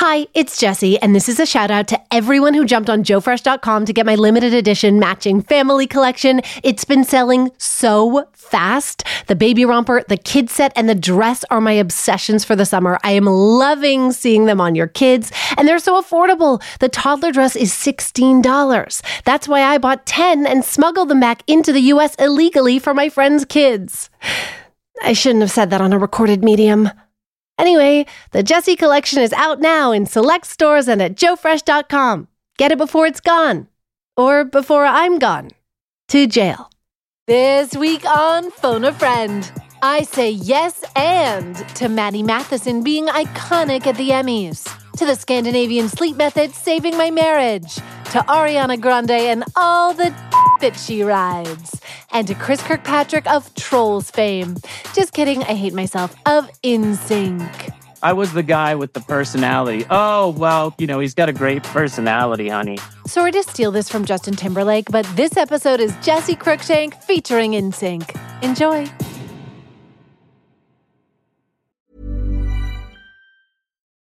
Hi, it's Jessi, and this is a shout out to everyone who jumped on JoeFresh.com to get my limited edition matching family collection. It's been selling so fast. The baby romper, the kid set, and the dress are my obsessions for the summer. I am loving seeing them on your kids, and they're so affordable. The toddler dress is $16. That's why I bought 10 and smuggled them back into the US illegally for my friends' kids. I shouldn't have said that on a recorded medium. Anyway, the Jessi collection is out now in select stores and at joefresh.com. Get it before it's gone. Or before I'm gone. To jail. This week on Phone a Friend, I say yes and to Matty Matheson being iconic at the Emmys, to the Scandinavian sleep method saving my marriage, to Ariana Grande and all the that she rides, and to Chris Kirkpatrick of Trolls fame. Just kidding, I hate myself, of NSYNC. I was the guy with the personality. Oh, well, you know, he's got a great personality, honey. Sorry to steal this from Justin Timberlake, but this episode is Jessi Cruickshank featuring NSYNC. Enjoy.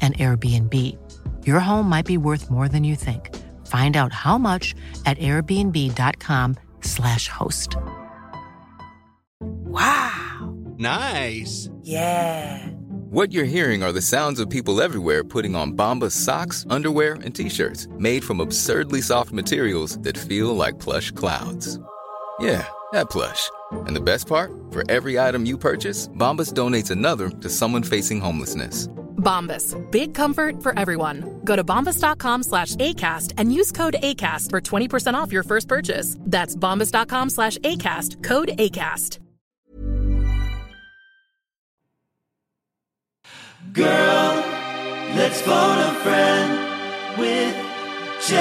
an Airbnb. Your home might be worth more than you think. Find out how much at airbnb.com/slash host. Wow. Nice. Yeah. What you're hearing are the sounds of people everywhere putting on Bombas socks, underwear, and t-shirts made from absurdly soft materials that feel like plush clouds. Yeah, that plush. And the best part? For every item you purchase, Bombas donates another to someone facing homelessness. Bombas. Big comfort for everyone. Go to bombas.com slash ACAST and use code ACAST for 20% off your first purchase. That's bombas.com slash ACAST. Code ACAST. Girl, let's phone a friend with Jessi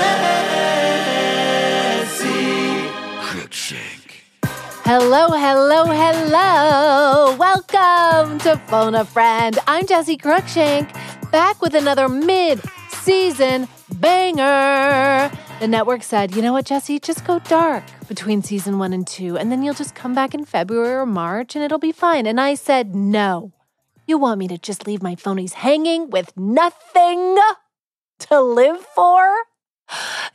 Cruickshank. Hello, hello, hello. Welcome to Phone a Friend. I'm Jessi Cruickshank, back with another mid season banger. The network said, you know what, Jessi, just go dark between season one and two, and then you'll just come back in February or March and it'll be fine. And I said, no. You want me to just leave my phonies hanging with nothing to live for?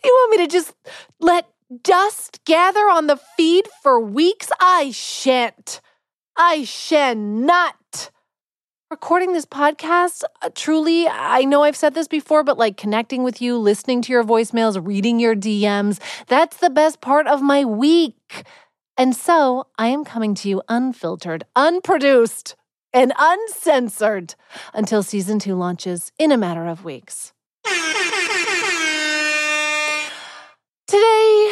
You want me to just let dust gather on the feed for weeks? I shan't. I shan't not. Recording this podcast, uh, truly, I know I've said this before, but like connecting with you, listening to your voicemails, reading your DMs, that's the best part of my week. And so I am coming to you unfiltered, unproduced, and uncensored until season two launches in a matter of weeks. Today,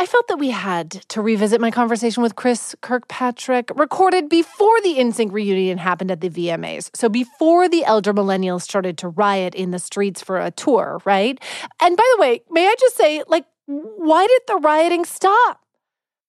I felt that we had to revisit my conversation with Chris Kirkpatrick, recorded before the NSYNC reunion happened at the VMAs. So before the elder millennials started to riot in the streets for a tour, right? And by the way, may I just say, like, why did the rioting stop?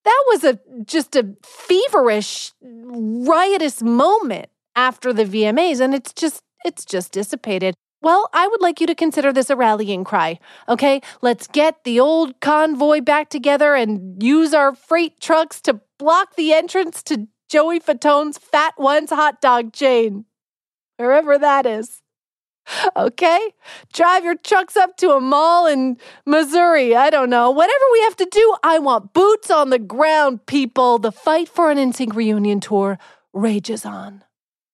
That was a just a feverish, riotous moment after the VMAs, and it's just it's just dissipated. Well, I would like you to consider this a rallying cry. Okay, let's get the old convoy back together and use our freight trucks to block the entrance to Joey Fatone's Fat Ones hot dog chain, wherever that is. Okay? Drive your trucks up to a mall in Missouri. I don't know. Whatever we have to do, I want boots on the ground, people. The fight for an NSYNC reunion tour rages on.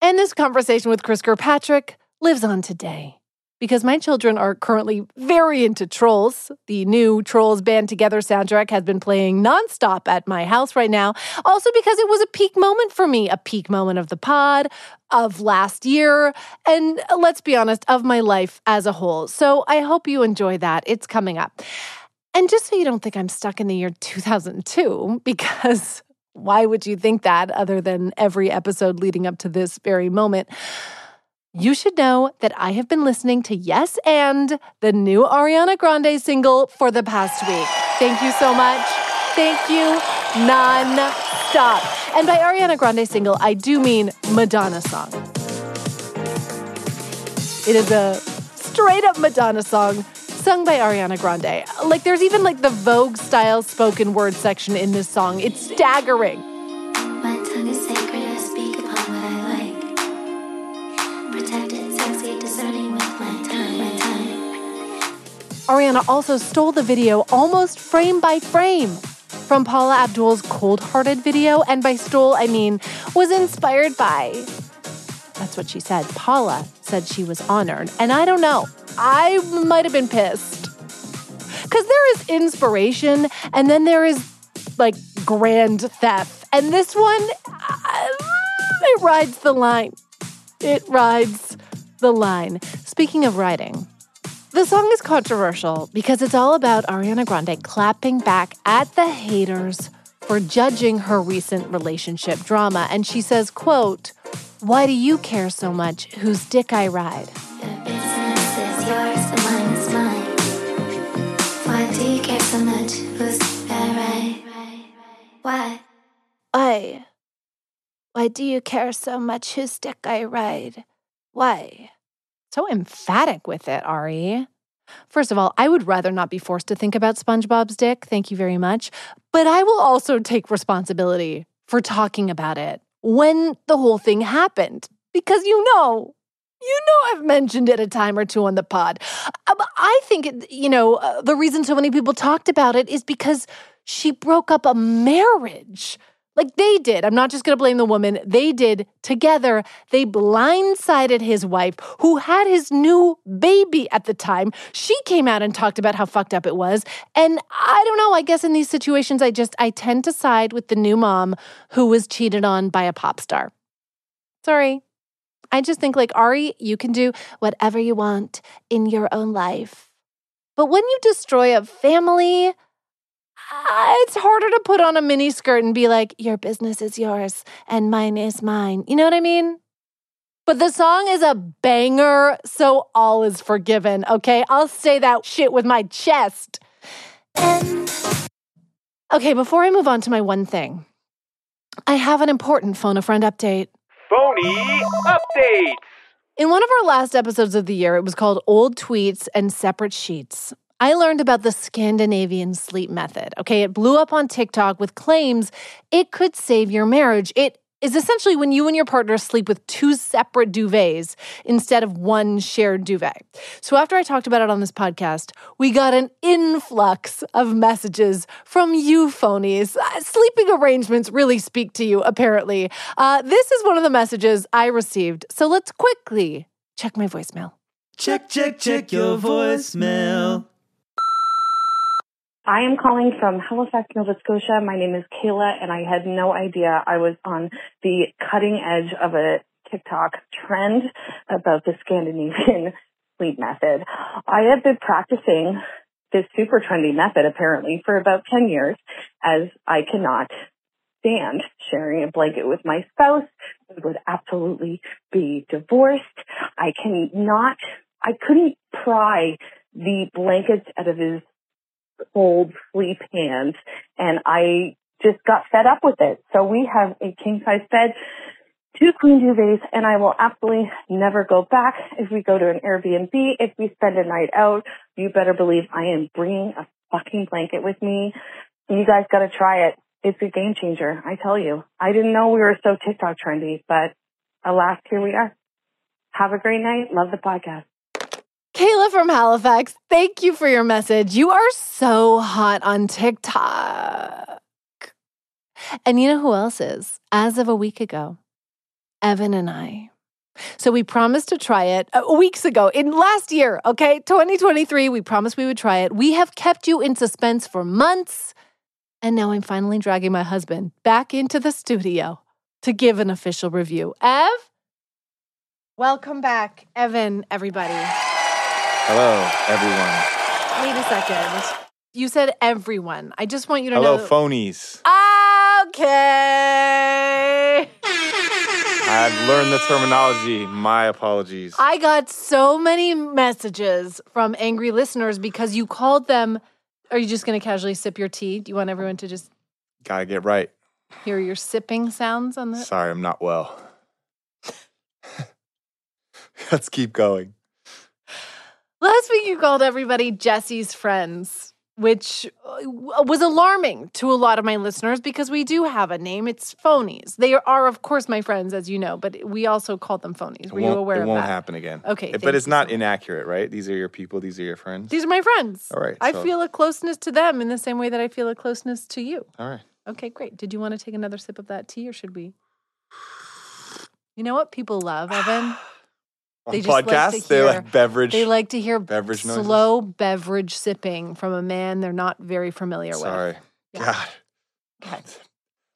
And this conversation with Chris Kirkpatrick lives on today. Because my children are currently very into Trolls. The new Trolls Band Together soundtrack has been playing nonstop at my house right now. Also, because it was a peak moment for me, a peak moment of the pod, of last year, and let's be honest, of my life as a whole. So I hope you enjoy that. It's coming up. And just so you don't think I'm stuck in the year 2002, because why would you think that other than every episode leading up to this very moment? You should know that I have been listening to Yes and the new Ariana Grande single for the past week. Thank you so much. Thank you non-stop. And by Ariana Grande single, I do mean Madonna song. It is a straight up Madonna song sung by Ariana Grande. Like there's even like the Vogue style spoken word section in this song. It's staggering. Ariana also stole the video almost frame by frame from Paula Abdul's Cold Hearted video, and by stole, I mean was inspired by. That's what she said. Paula said she was honored, and I don't know. I might have been pissed. Because there is inspiration, and then there is like grand theft. And this one, uh, it rides the line. It rides the line. Speaking of riding, the song is controversial because it's all about Ariana Grande clapping back at the haters for judging her recent relationship drama. And she says, quote, why do you care so much whose dick I ride? The business is yours, the mine is mine. Why do you care so much? Who's that right? Why? Why? Why do you care so much whose dick I ride? Why? So emphatic with it, Ari. First of all, I would rather not be forced to think about SpongeBob's dick. Thank you very much. But I will also take responsibility for talking about it when the whole thing happened. Because you know, you know, I've mentioned it a time or two on the pod. Um, I think, you know, uh, the reason so many people talked about it is because she broke up a marriage. Like they did. I'm not just going to blame the woman. They did together. They blindsided his wife, who had his new baby at the time. She came out and talked about how fucked up it was. And I don't know. I guess in these situations, I just, I tend to side with the new mom who was cheated on by a pop star. Sorry. I just think, like, Ari, you can do whatever you want in your own life. But when you destroy a family, Ah, it's harder to put on a mini skirt and be like, your business is yours and mine is mine. You know what I mean? But the song is a banger, so all is forgiven, okay? I'll say that shit with my chest. Okay, before I move on to my one thing, I have an important phone a friend update. Phony updates. In one of our last episodes of the year, it was called Old Tweets and Separate Sheets. I learned about the Scandinavian sleep method. Okay, it blew up on TikTok with claims it could save your marriage. It is essentially when you and your partner sleep with two separate duvets instead of one shared duvet. So, after I talked about it on this podcast, we got an influx of messages from you phonies. Uh, sleeping arrangements really speak to you, apparently. Uh, this is one of the messages I received. So, let's quickly check my voicemail. Check, check, check your voicemail. I am calling from Halifax, Nova Scotia. My name is Kayla, and I had no idea I was on the cutting edge of a TikTok trend about the Scandinavian sleep method. I have been practicing this super trendy method apparently for about 10 years as I cannot stand sharing a blanket with my spouse. We would absolutely be divorced. I cannot, I couldn't pry the blankets out of his cold sleep hands and I just got fed up with it. So we have a king size bed, two queen duvets, and I will absolutely never go back. If we go to an Airbnb, if we spend a night out, you better believe I am bringing a fucking blanket with me. You guys gotta try it. It's a game changer. I tell you. I didn't know we were so TikTok trendy, but alas, here we are. Have a great night. Love the podcast. Kayla from Halifax, thank you for your message. You are so hot on TikTok. And you know who else is? As of a week ago, Evan and I So we promised to try it uh, weeks ago in last year, okay? 2023, we promised we would try it. We have kept you in suspense for months. And now I'm finally dragging my husband back into the studio to give an official review. Ev, welcome back. Evan, everybody. Hello, everyone. Wait a second. You said everyone. I just want you to Hello, know. Hello, phonies. Okay. I've learned the terminology. My apologies. I got so many messages from angry listeners because you called them. Are you just going to casually sip your tea? Do you want everyone to just Gotta get right. hear your sipping sounds on the? Sorry, I'm not well. Let's keep going. Last week you called everybody Jessi's friends, which uh, was alarming to a lot of my listeners because we do have a name. It's phonies. They are, of course, my friends, as you know, but we also called them phonies. Were you aware it won't happen again. Okay, It- but it's not inaccurate, right? These are your people. These are your friends. These are my friends. All right, I so- feel a closeness to them in the same way that I feel a closeness to you. All right. Okay, great. Did you want to take another sip of that tea or should we? You know what people love, Evan? On They just like to podcasts, they hear- like beverage. They like to hear beverage noises. slow beverage sipping from a man they're not very familiar Sorry. with. Yeah. God.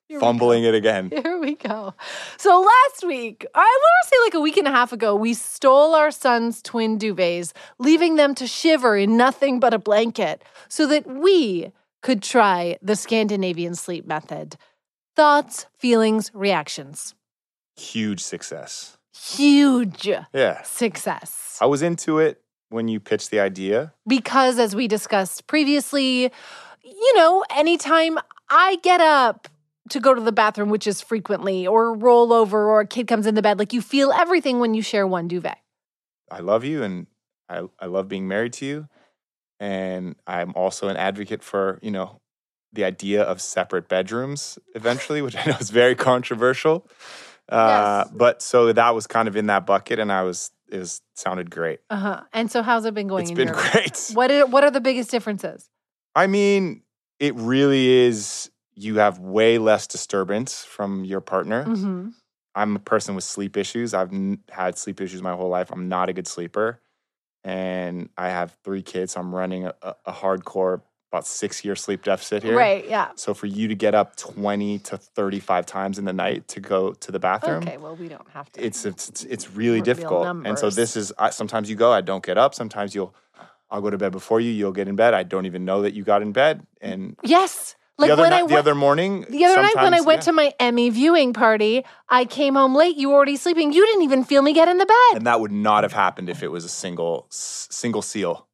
Here Fumbling it again. Here we go. So last week, I want to say like a week and a half ago, we stole our son's twin duvets, leaving them to shiver in nothing but a blanket so that we could try the Scandinavian sleep method. Thoughts, feelings, reactions. Huge success. Huge Yeah. success. I was into it when you pitched the idea. because as we discussed previously, you know, anytime I get up to go to the bathroom, which is frequently, or roll over, or a kid comes in the bed, like you feel everything when you share one duvet. I love you and I, I love being married to you. And I'm also an advocate for, you know, the idea of separate bedrooms eventually, which I know is very controversial. Uh, But so that was kind of in that bucket and I was, it was, sounded great. Uh huh. And so, how's it been going? It's in been your great. What are, What are the biggest differences? I mean, it really is, you have way less disturbance from your partner. Mm-hmm. I'm a person with sleep issues. I've n- had sleep issues my whole life. I'm not a good sleeper. And I have three kids. So I'm running a a hardcore, about six year sleep deficit here. Right. Yeah. So for you to get up 20 to 35 times in the night to go to the bathroom, Okay. Well, we don't have to. it's, it's, it's, it's really Real difficult. And so this is, I, sometimes you go, I don't get up. Sometimes you'll, I'll go to bed before you. You'll get in bed. I don't even know that you got in bed. And yes. Like the other, when night, I the went, other morning, the other night when I went yeah. to my Emmy viewing party, I came home late. You were already sleeping. You didn't even feel me get in the bed. And that would not have happened if it was a single single seal,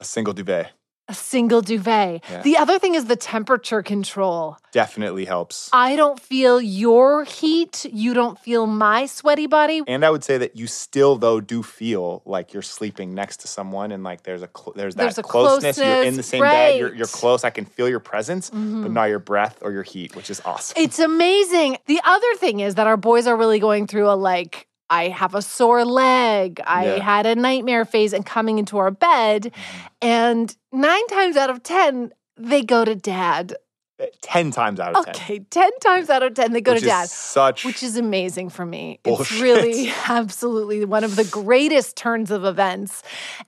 a single duvet. A single duvet. Yeah. The other thing is the temperature control. Definitely helps. I don't feel your heat. You don't feel my sweaty body. And I would say that you still though do feel like you're sleeping next to someone and like there's a cl- there's that There's a closeness. You're in the same bed. You're, you're close. I can feel your presence, but Mhm. not your breath or your heat, which is awesome. It's amazing. The other thing is that our boys are really going through a like, I have a sore leg. I Yeah. had a nightmare phase and coming into our bed. Mm-hmm. And nine times out of 10, they go to dad. Ten times out of ten. Okay, 10 times out of 10, they go which to dad. Such which is amazing for me. It's really absolutely one of the greatest turns of events.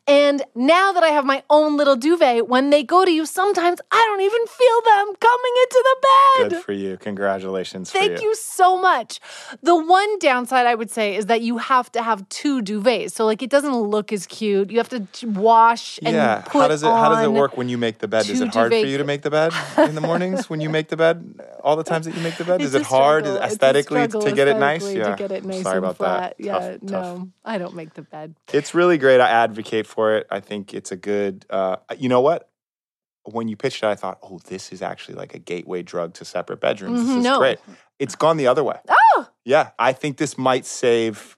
And now that I have my own little duvet, when they go to you, sometimes I don't even feel them coming into the bed. good for you. Congratulations. Thank for you so much. The one downside I would say is that you have to have two duvets. So like it doesn't look as cute. You have to wash and yeah. put How does it How does it work when you make the bed? Is it hard for you to make the bed in the mornings when you make the bed? All the times that you make the bed, is it hard struggle. It's aesthetically to get it nice? Yeah. To get it nice Sorry and about flat. that. Yeah, Tough, tough. no, I don't make the bed. It's really great. I advocate for it. I think it's a good. Uh, you know what? When you pitched it, I thought, oh, this is actually like a gateway drug to separate bedrooms. Mhm, This is no. great. It's gone the other way. Oh, Yeah, I think this might save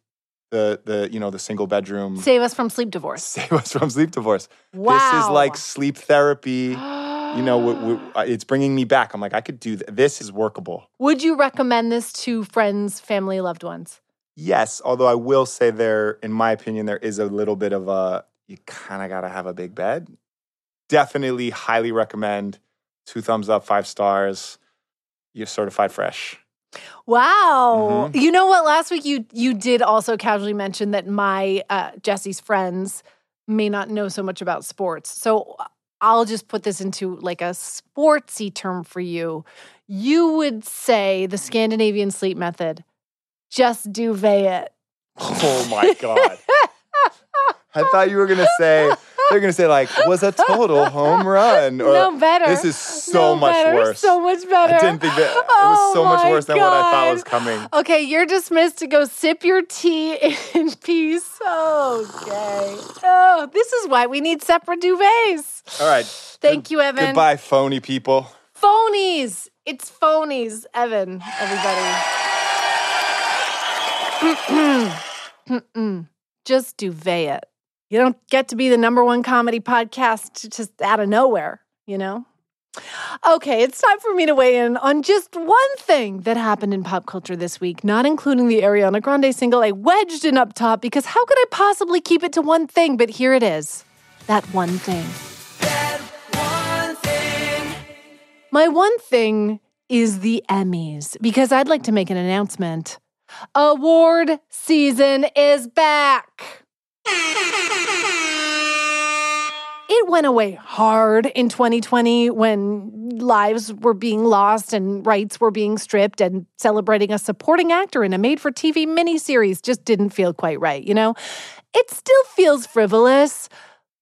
the the you know the single bedroom. save us from sleep divorce. Save us from sleep divorce. Wow. This is like sleep therapy. You know, w- w- uh, it's bringing me back. I'm like, I could do th- this. Is workable. Would you recommend this to friends, family, loved ones? Yes, although I will say there, in my opinion, there is a little bit of a you kind of got to have a big bed. Definitely, highly recommend. Two thumbs up, five stars. You're certified fresh. Wow. Mhm. You know what? Last week you you did also casually mention that my uh, Jessi's friends may not know so much about sports. So uh, I'll just put this into like a sportsy term for you. You would say the Scandinavian sleep method. Just duvet it. Oh my god. I thought you were gonna say they're gonna say like was a total home run. Or, no better. This is so No much better, worse. So much better. I didn't think that it Oh was so much worse than what I thought was coming. Okay, you're dismissed to go sip your tea in peace. Okay. Oh, this is why we need separate duvets. All right. Thank you, Evan. Goodbye, phony people. Phonies. It's phonies, Evan, everybody. Mm-mm. Just duvet it. You don't get to be the number one comedy podcast just out of nowhere, you know? Okay, it's time for me to weigh in on just one thing that happened in pop culture this week, not including the Ariana Grande single I wedged in up top because how could I possibly keep it to one thing? But here it is that one thing. My one thing is the Emmys because I'd like to make an announcement. Award season is back. It went away hard in 2020 when lives were being lost and rights were being stripped, and celebrating a supporting actor in a made for TV miniseries just didn't feel quite right, you know? It still feels frivolous,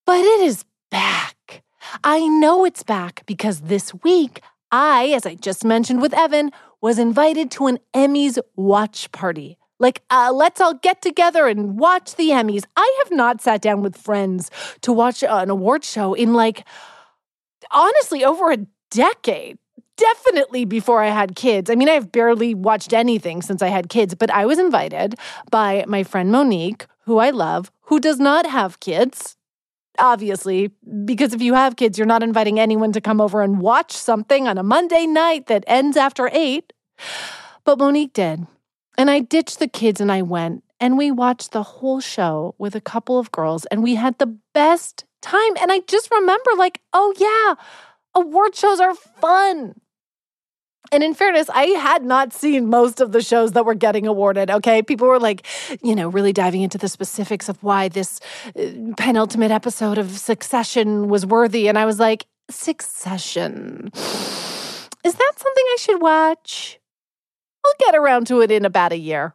but it is back. I know it's back because this week, I, as I just mentioned with Evan, was invited to an Emmys watch party. Like, uh, let's all get together and watch the Emmys. I have not sat down with friends to watch an award show in like, honestly, over a decade. Definitely before I had kids. I mean, I've barely watched anything since I had kids, but I was invited by my friend Monique, who I love, who does not have kids obviously, because if you have kids, you're not inviting anyone to come over and watch something on a Monday night that ends after eight. But Monique did. And I ditched the kids and I went and we watched the whole show with a couple of girls and we had the best time. And I just remember, like, oh yeah, award shows are fun. And in fairness, I had not seen most of the shows that were getting awarded. Okay. People were like, you know, really diving into the specifics of why this uh, penultimate episode of Succession was worthy. And I was like, Succession. Is that something I should watch? I'll get around to it in about a year.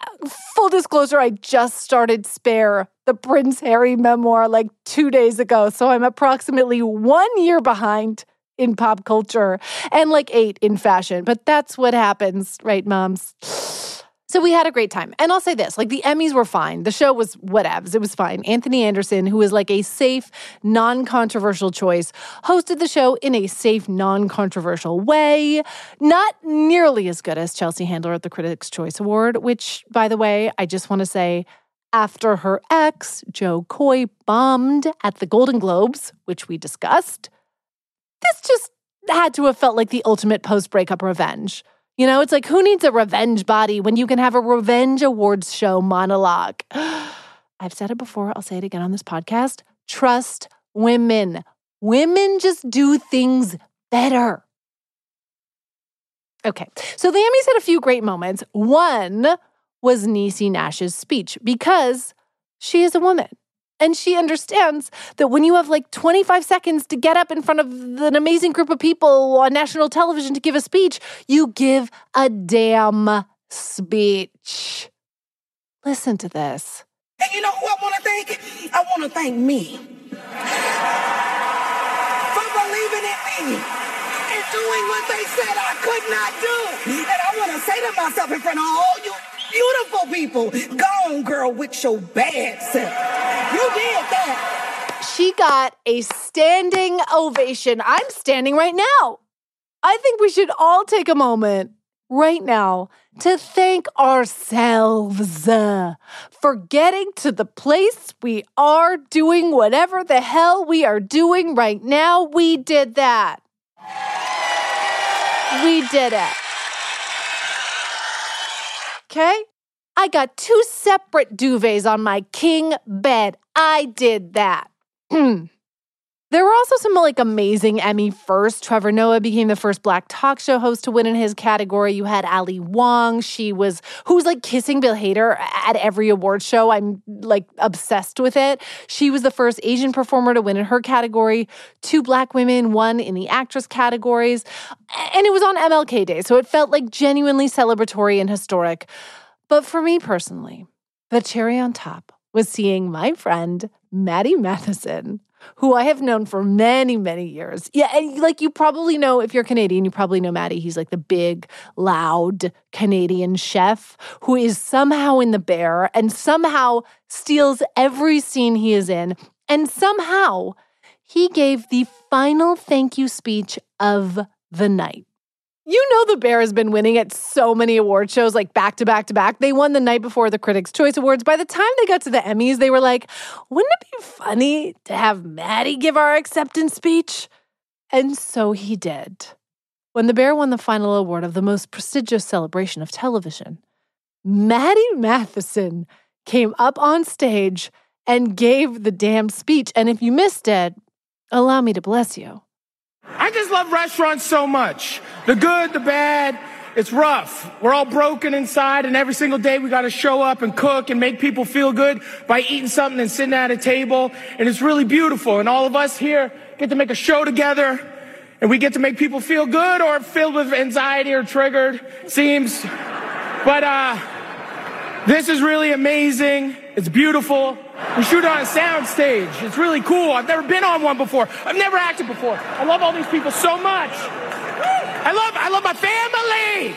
Uh, Full disclosure, I just started Spare, the Prince Harry memoir, like two days ago. So I'm approximately one year behind in pop culture and like eight in fashion. But that's what happens, right, moms? So we had a great time. And I'll say this like the Emmys were fine. The show was whatevs. It was fine. Anthony Anderson, who is like a safe, non controversial choice, hosted the show in a safe, non controversial way. Not nearly as good as Chelsea Handler at the Critics' Choice Award, which, by the way, I just want to say, after her ex, Jo Koy, bombed at the Golden Globes, which we discussed, this just had to have felt like the ultimate post breakup revenge. You know, it's like who needs a revenge body when you can have a revenge awards show monologue? I've said it before, I'll say it again on this podcast. Trust women. Women just do things better. Okay, so the Emmys had a few great moments. One was Niecy Nash's speech because she is a woman. And she understands that when you have like 25 seconds to get up in front of an amazing group of people on national television to give a speech, you give a damn speech. Listen to this. And you know who I want to thank? I want to thank me for believing in me and doing what they said I could not do. And I want to say to myself in front of all you beautiful people, go on, girl, with your bad self. You did that. She got a standing ovation. I'm standing right now. I think we should all take a moment right now to thank ourselves for getting to the place we are doing whatever the hell we are doing right now. We did that. We did it. Okay? I got two separate duvets on my king bed. I did that. There were also some like amazing Emmy first. Trevor Noah became the first black talk show host to win in his category. You had Ali Wong. She was who's like kissing Bill Hader at every award show. I'm like obsessed with it. She was the first Asian performer to win in her category. Two black women won in the actress categories. And it was on MLK Day, so it felt like genuinely celebratory and historic. But for me personally, the cherry on top was seeing my friend Matty Matheson who I have known for many, many years. Yeah, and like you probably know, if you're Canadian, you probably know Matty. He's like the big, loud Canadian chef who is somehow in the bear and somehow steals every scene he is in. And somehow he gave the final thank you speech of the night. You know, the Bear has been winning at so many award shows, like back to back to back. They won the night before the Critics' Choice Awards. By the time they got to the Emmys, they were like, wouldn't it be funny to have Matty give our acceptance speech? And so he did. When the Bear won the final award of the most prestigious celebration of television, Matty Matheson came up on stage and gave the damn speech. And if you missed it, allow me to bless you. I just love restaurants so much. The good, the bad. It's rough. We're all broken inside, and every single day we got to show up and cook and make people feel good by eating something and sitting at a table. And it's really beautiful. And all of us here get to make a show together, and we get to make people feel good or filled with anxiety or triggered. Seems. But uh, this is really amazing. It's beautiful. We shoot on a sound stage. It's really cool. I've never been on one before. I've never acted before. I love all these people so much. I love, I love my family.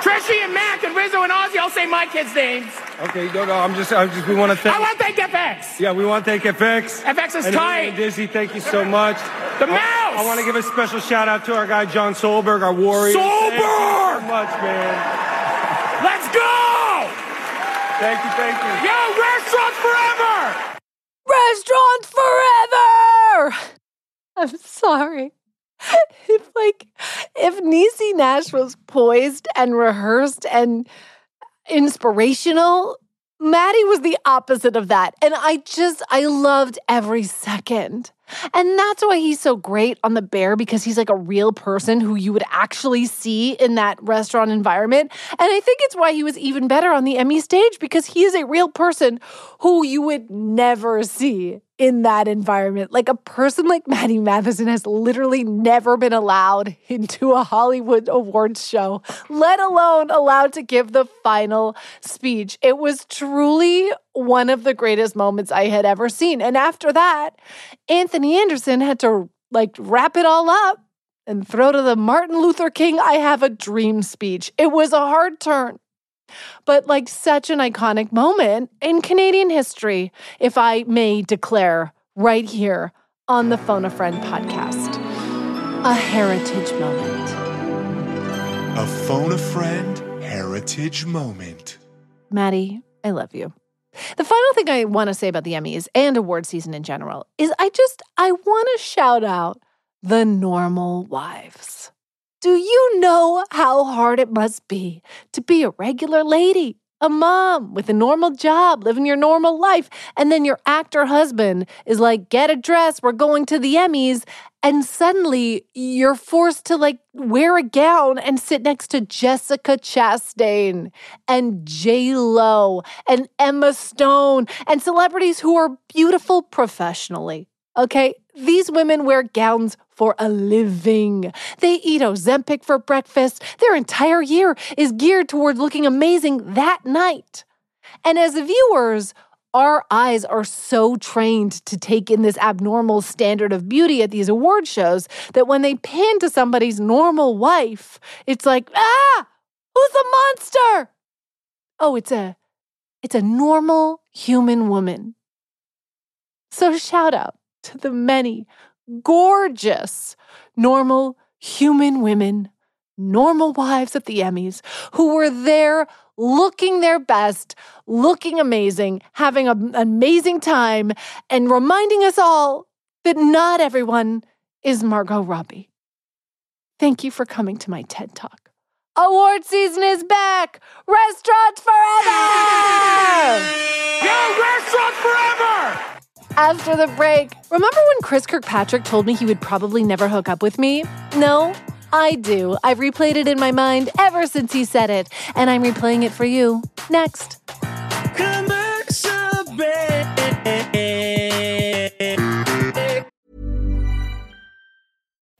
Trishy and Mac and Rizzo and Ozzy. I'll say my kids' names. Okay, no, no. I'm just, I'm just. We want to thank. I want to thank FX. Yeah, we want to thank FX. FX is and, tight. And Dizzy, thank you so much. The mouse. I want to give a special shout out to our guy John Solberg, our warrior. Solberg. Thank you so much, man. Let's go. Thank you, thank you. Yo, restaurants forever. Restaurants forever. I'm sorry. If like if Niecy Nash was poised and rehearsed and inspirational, Matty was the opposite of that. And I just I loved every second. And that's why he's so great on The Bear because he's like a real person who you would actually see in that restaurant environment. And I think it's why he was even better on the Emmy stage because he is a real person who you would never see in that environment. Like a person like Matty Matheson has literally never been allowed into a Hollywood awards show, let alone allowed to give the final speech. It was truly one of the greatest moments I had ever seen. And after that, Anthony Anderson had to like wrap it all up and throw to the Martin Luther King I have a dream speech. It was a hard turn. But like such an iconic moment in Canadian history, if I may declare right here on the Phone a Friend podcast. A heritage moment. A Phone a Friend heritage moment. Matty, I love you. The final thing I want to say about the Emmys and award season in general is I just I want to shout out the normal wives. Do you know how hard it must be to be a regular lady, a mom with a normal job, living your normal life, and then your actor husband is like, "Get a dress, we're going to the Emmys." And suddenly you're forced to like wear a gown and sit next to Jessica Chastain and J Lo and Emma Stone and celebrities who are beautiful professionally. Okay, these women wear gowns for a living. They eat Ozempic for breakfast. Their entire year is geared towards looking amazing that night. And as viewers, our eyes are so trained to take in this abnormal standard of beauty at these award shows that when they pan to somebody's normal wife, it's like, ah, who's the monster? Oh, it's a it's a normal human woman. So shout out to the many gorgeous, normal human women, normal wives at the Emmys who were there looking their best, looking amazing, having an amazing time, and reminding us all that not everyone is Margot Robbie. Thank you for coming to my TED Talk. Award season is back! Restaurants forever! Yo, restaurants forever! After the break. Remember when Chris Kirkpatrick told me he would probably never hook up with me? No, I do. I've replayed it in my mind ever since he said it, and I'm replaying it for you next.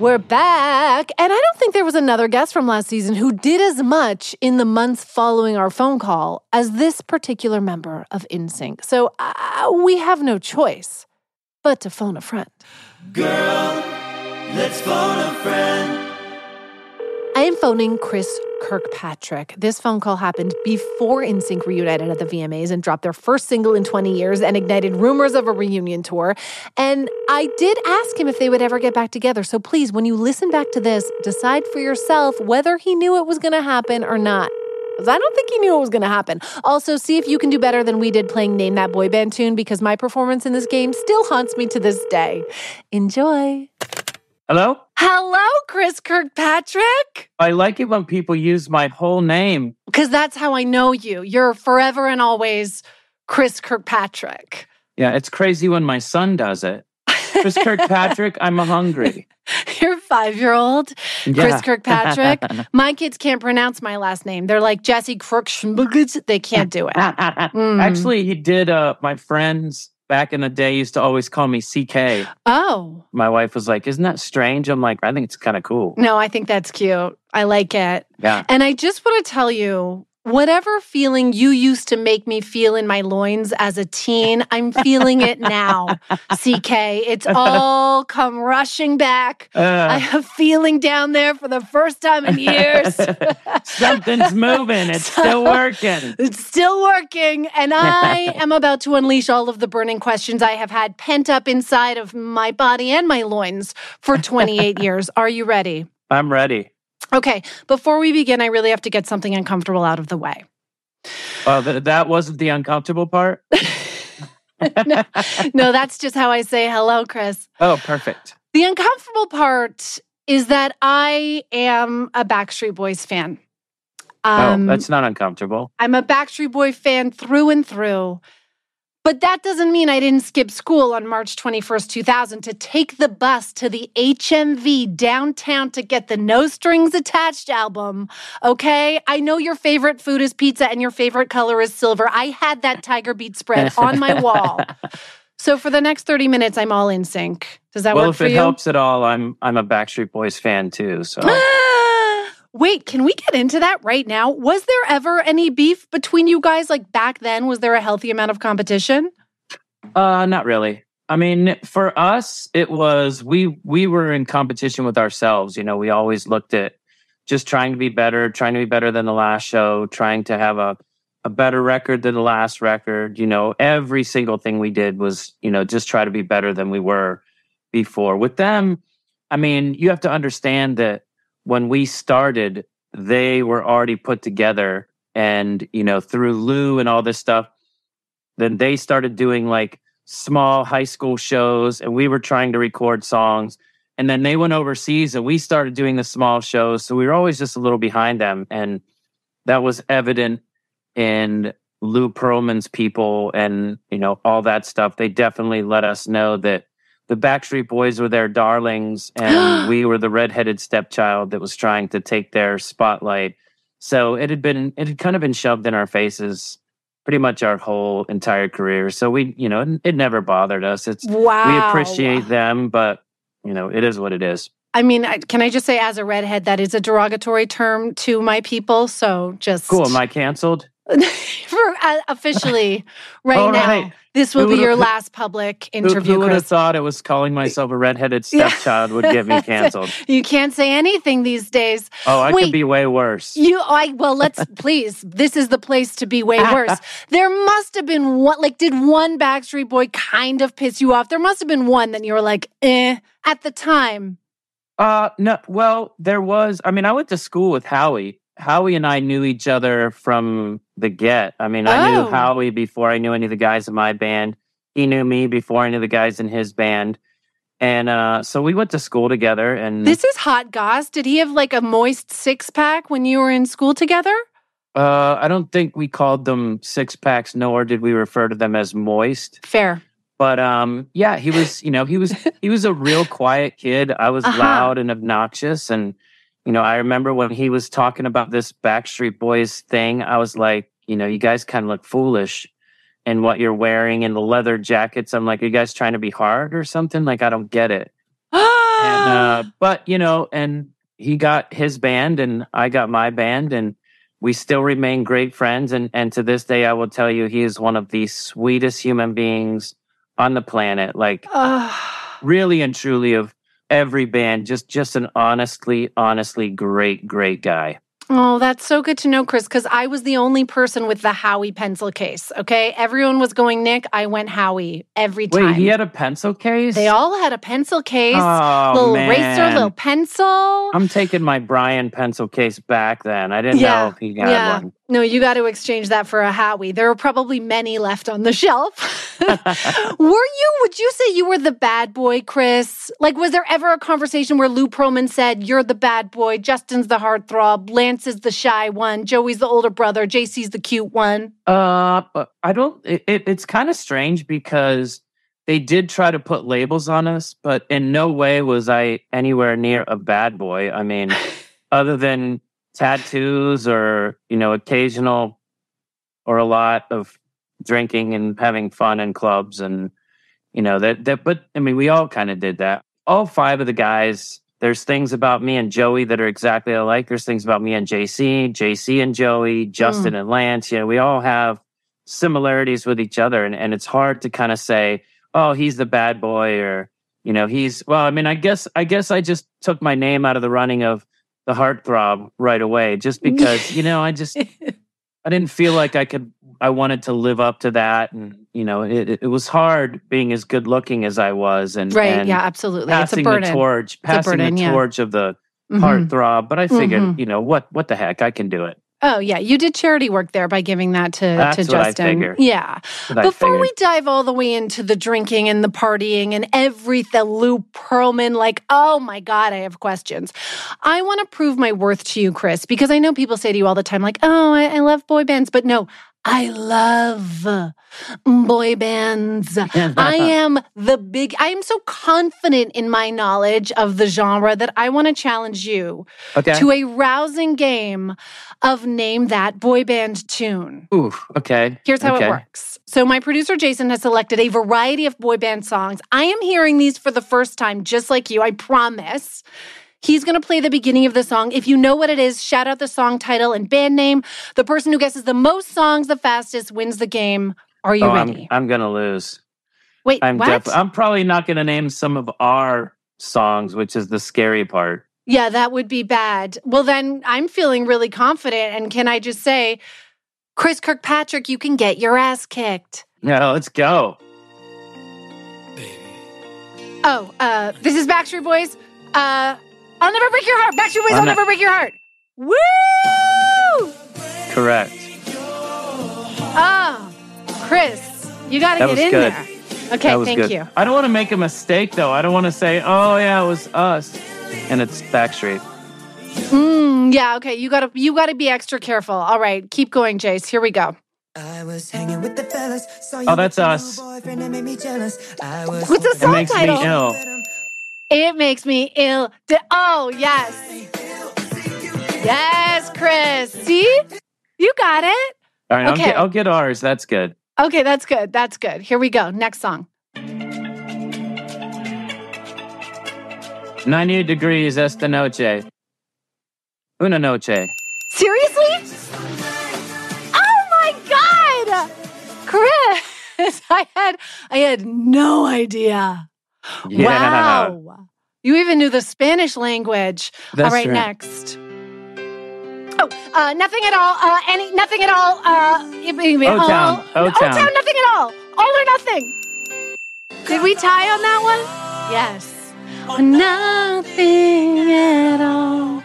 We're back. And I don't think there was another guest from last season who did as much in the months following our phone call as this particular member of NSYNC. So uh, we have no choice but to phone a friend. Girl, let's phone a friend. I am phoning Chris Kirkpatrick. This phone call happened before NSYNC reunited at the VMAs and dropped their first single in 20 years and ignited rumors of a reunion tour. And I did ask him if they would ever get back together. So please, when you listen back to this, decide for yourself whether he knew it was going to happen or not. Because I don't think he knew it was going to happen. Also, see if you can do better than we did playing Name That Boy Band tune because my performance in this game still haunts me to this day. Enjoy. Hello? Hello, Chris Kirkpatrick. I like it when people use my whole name. Because that's how I know you. You're forever and always Chris Kirkpatrick. Yeah, it's crazy when my son does it. Chris Kirkpatrick, I'm hungry. Your five year old, Chris Kirkpatrick. my kids can't pronounce my last name. They're like Jessi Crooks. They can't do it. Mm. Actually, he did. Uh, my friends back in the day used to always call me CK. Oh, My wife was like, "Isn't that strange?" I'm like, "I think it's kind of cool." no, I think that's cute. I like it. Yeah. And I just want to tell you whatever feeling you used to make me feel in my loins as a teen, I'm feeling it now, CK. It's all come rushing back. Uh. I have feeling down there for the first time in years. Something's moving. It's still working. It's still working. And I am about to unleash all of the burning questions I have had pent up inside of my body and my loins for 28 years. Are you ready? I'm ready. Okay, before we begin, I really have to get something uncomfortable out of the way. Oh, th- that wasn't the uncomfortable part. no, no, that's just how I say hello, Chris. Oh, perfect. The uncomfortable part is that I am a Backstreet Boys fan. Um, oh, that's not uncomfortable. I'm a Backstreet Boy fan through and through. But that doesn't mean I didn't skip school on March 21st, 2000 to take the bus to the HMV downtown to get the No Strings Attached album. Okay? I know your favorite food is pizza and your favorite color is silver. I had that Tiger Beat spread on my wall. So for the next 30 minutes, I'm all in sync. Does that work? well, work if it you? helps at all, I'm I'm a Backstreet Boys fan too. So Wait, can we get into that right now? Was there ever any beef between you guys like back then? Was there a healthy amount of competition? Uh, not really. I mean, for us, it was we we were in competition with ourselves. You know, we always looked at just trying to be better, trying to be better than the last show, trying to have a a better record than the last record. You know, every single thing we did was, you know, just try to be better than we were before. With them, I mean, you have to understand that when we started, they were already put together and, you know, through Lou and all this stuff, then they started doing like small high school shows and we were trying to record songs And then they went overseas and we started doing the small shows. So we were always just a little behind them. And that was evident in Lou Pearlman's people and, you know, all that stuff. They definitely let us know that the Backstreet Boys were their darlings and we were the redheaded stepchild that was trying to take their spotlight. So it had been, it had kind of been shoved in our faces pretty much our whole entire career. So we, you know, it, it never bothered us. It's, wow. we appreciate them, but, you know, it is what it is. I mean, I- can I just say, as a redhead, that is a derogatory term to my people. So just Cool. Am I canceled? for uh, officially right now, right. this will Who be your last public interview, who would have thought it was calling myself a redheaded stepchild would get me canceled? You can't say anything these days. Oh, I Wait, could be way worse. You, I well, let's please. This is the place to be way worse. there must have been one. Like, did one Backstreet Boy kind of piss you off? There must have been one that you were like, eh, at the time. Uh no, well, there was I mean, I went to school with Howie. Howie and I knew each other from the get. I mean, I Oh. knew Howie before I knew any of the guys in my band. He knew me before I knew the guys in his band. And uh so we went to school together and This is hot goss. Did he have like a moist six pack when you were in school together? uh I don't think we called them six packs nor did we refer to them as moist. Fair. But um yeah, he was, you know, he was he was a real quiet kid. I was Uh-huh. loud and obnoxious and you know, I remember when he was talking about this Backstreet Boys thing, I was like, you know, you guys kind of look foolish in what you're wearing and the leather jackets. I'm like, are you guys trying to be hard or something? Like, I don't get it. and, uh, but, you know, and he got his band and I got my band and we still remain great friends. And, and to this day, I will tell you, he is one of the sweetest human beings on the planet. Like, really and truly of every band, just, just an honestly, honestly great, great guy. Oh, that's so good to know, Chris, because I was the only person with the Howie pencil case. Okay. Everyone was going Nick. I went Howie every time. Wait, he had a pencil case? They all had a pencil case, Oh, little eraser, little pencil. I'm taking my Brian pencil case back then. I didn't know if he had yeah. one. No, you got to exchange that for a Howie. There are probably many left on the shelf. were you, would you say you were the bad boy, Chris? Like, was there ever a conversation where Lou Pearlman said, You're the bad boy, Justin's the heartthrob, Lance is the shy one, Joey's the older brother, JC's the cute one? Uh, but I don't. It, it, it's kind of strange because they did try to put labels on us, but in no way was I anywhere near a bad boy. I mean, other than tattoos or you know, occasional or a lot of drinking and having fun in clubs and you know that that. But I mean, we all kind of did that. All five of the guys. There's things about me and Joey that are exactly alike. There's things about me and JC, JC and Joey, Justin mm. and Lance. You know, we all have similarities with each other, and, and it's hard to kind of say, oh, he's the bad boy, or you know, he's well. I mean, I guess I guess I just took my name out of the running of the heartthrob right away, just because you know, I just I didn't feel like I could. I wanted to live up to that, and you know, it, it- was hard being as good looking as I was, and Right, and yeah, absolutely. It's a Passing burden. the torch, passing burden, the yeah. torch of the Mhm. heartthrob. But I figured, Mhm. you know, what what the heck, I can do it. Oh yeah, you did charity work there by giving that to That's to Justin. Yeah. Before we dive all the way into the drinking and the partying and everything, Lou Pearlman, like, oh my God, I have questions. I want to prove my worth to you, Chris, because I know people say to you all the time, like, oh, I, I love boy bands, but no, I love boy bands. I am the big, I am so confident in my knowledge of the genre that I want to challenge you Okay. to a rousing game of name that boy band tune. Ooh, okay. Here's how okay. it works. So, my producer Jason has selected a variety of boy band songs. I am hearing these for the first time, just like you, I promise. He's going to play the beginning of the song. If you know what it is, shout out the song title and band name. The person who guesses the most songs the fastest wins the game. Are you oh, ready? I'm, I'm gonna lose. Wait, I'm what? def- I'm probably not gonna name some of our songs, which is the scary part. yeah, that would be bad. Well, then I'm feeling really confident. And can I just say, Chris Kirkpatrick, you can get your ass kicked. No, let's go. Oh, uh, this is Backstreet Boys. Uh, I'll never break your heart. Backstreet Boys, I'll I'm not- never break your heart. Woo! Correct. Oh, Chris, you got to get in good. there. Okay, that was thank good. you. I don't want to make a mistake though. I don't want to say, "Oh yeah, it was us," and it's Backstreet. Mm, yeah, okay. You gotta you gotta be extra careful. All right, keep going, Jace. Here we go. I was hanging with the fellas. Saw you Oh, that's us. boyfriend and made me jealous. I was What's the It song makes title? Ill. It makes me ill. Oh yes, yes, Chris. See, you got it. All right, I'll, Okay. get, I'll get ours. That's good. Okay, that's good. That's good. Here we go. Next song. 90 degrees esta noche. Una noche. Seriously? Oh my god, Chris! I had I had no idea. Yeah. Wow. You even knew the Spanish language. That's all right, right. next. Oh, uh, nothing at all. Uh, any, nothing at all. Uh, O-Town, oh, O-Town. O-Town, nothing at all. All or nothing. Did we tie on that one? Yes. Nothing at all.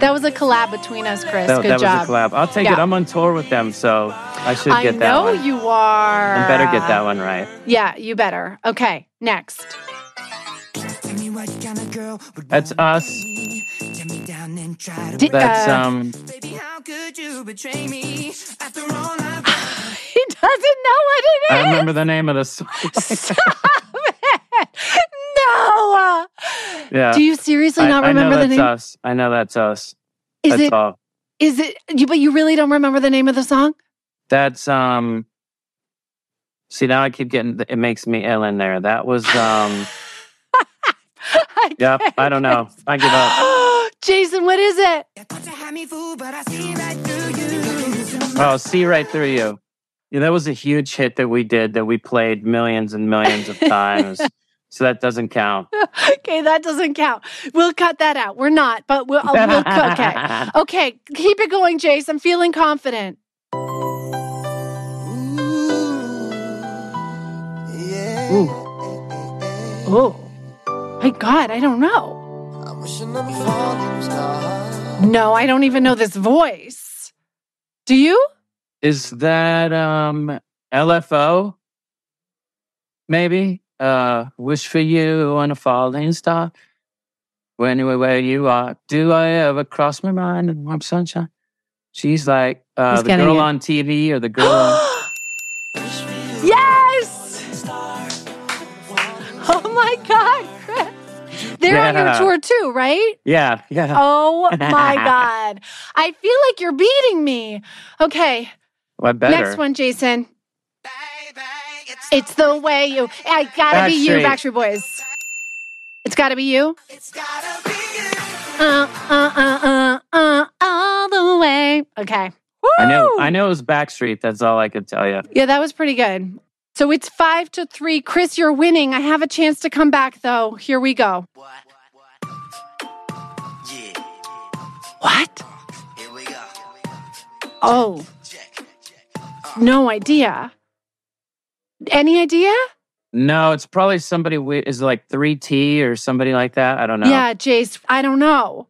That was a collab between us, Chris. That, Good that job. was a collab. I'll take it. I'm on tour with them, so I should I get that know one. you are. I better get that one right. Yeah, you better. Okay, next. That's us. That's um. He doesn't know what it is. I remember the name of the song. Stop it! No. yeah. Do you seriously I- not I know remember the that's name? Us. I know that's us. Is that's it- all. Is it? You, but you really don't remember the name of the song? That's um. See now I keep getting. It makes me ill in there. That was um. yep. I don't know. I give up. Jason, what is it? Oh, see right through you. Yeah, that was a huge hit that we did that we played millions and millions of times. so that doesn't count. okay, that doesn't count. We'll cut that out. We're not, but we'll, uh, we'll okay. Okay, keep it going, Jace. I'm feeling confident. Ooh. Oh, my God, I don't know. No, I don't even know this voice. Do you? Is that um LFO? Maybe? Uh wish for you on a falling star. When Anyway, where you are. Do I ever cross my mind in warm sunshine? She's like uh the girl it. on TV or the girl on Yes! Oh my God, Chris. They're on your tour too, right? Yeah, yeah. Oh my God. I feel like you're beating me. Okay, Well, better. next one, Jason. It's the way you. I gotta be you, Backstreet. Boys. It's gotta be you. Uh, uh, uh, uh, uh, all the way. Okay. I know I know it was Backstreet, that's all I could tell you. Yeah, that was pretty good. So it's five to three. Chris, you're winning. I have a chance to come back, though. Here we go. What? What? Here we go. Oh. No idea. Any idea? No, it's probably somebody we- is it like 3T or somebody like that. I don't know. Yeah, Jace, I don't know.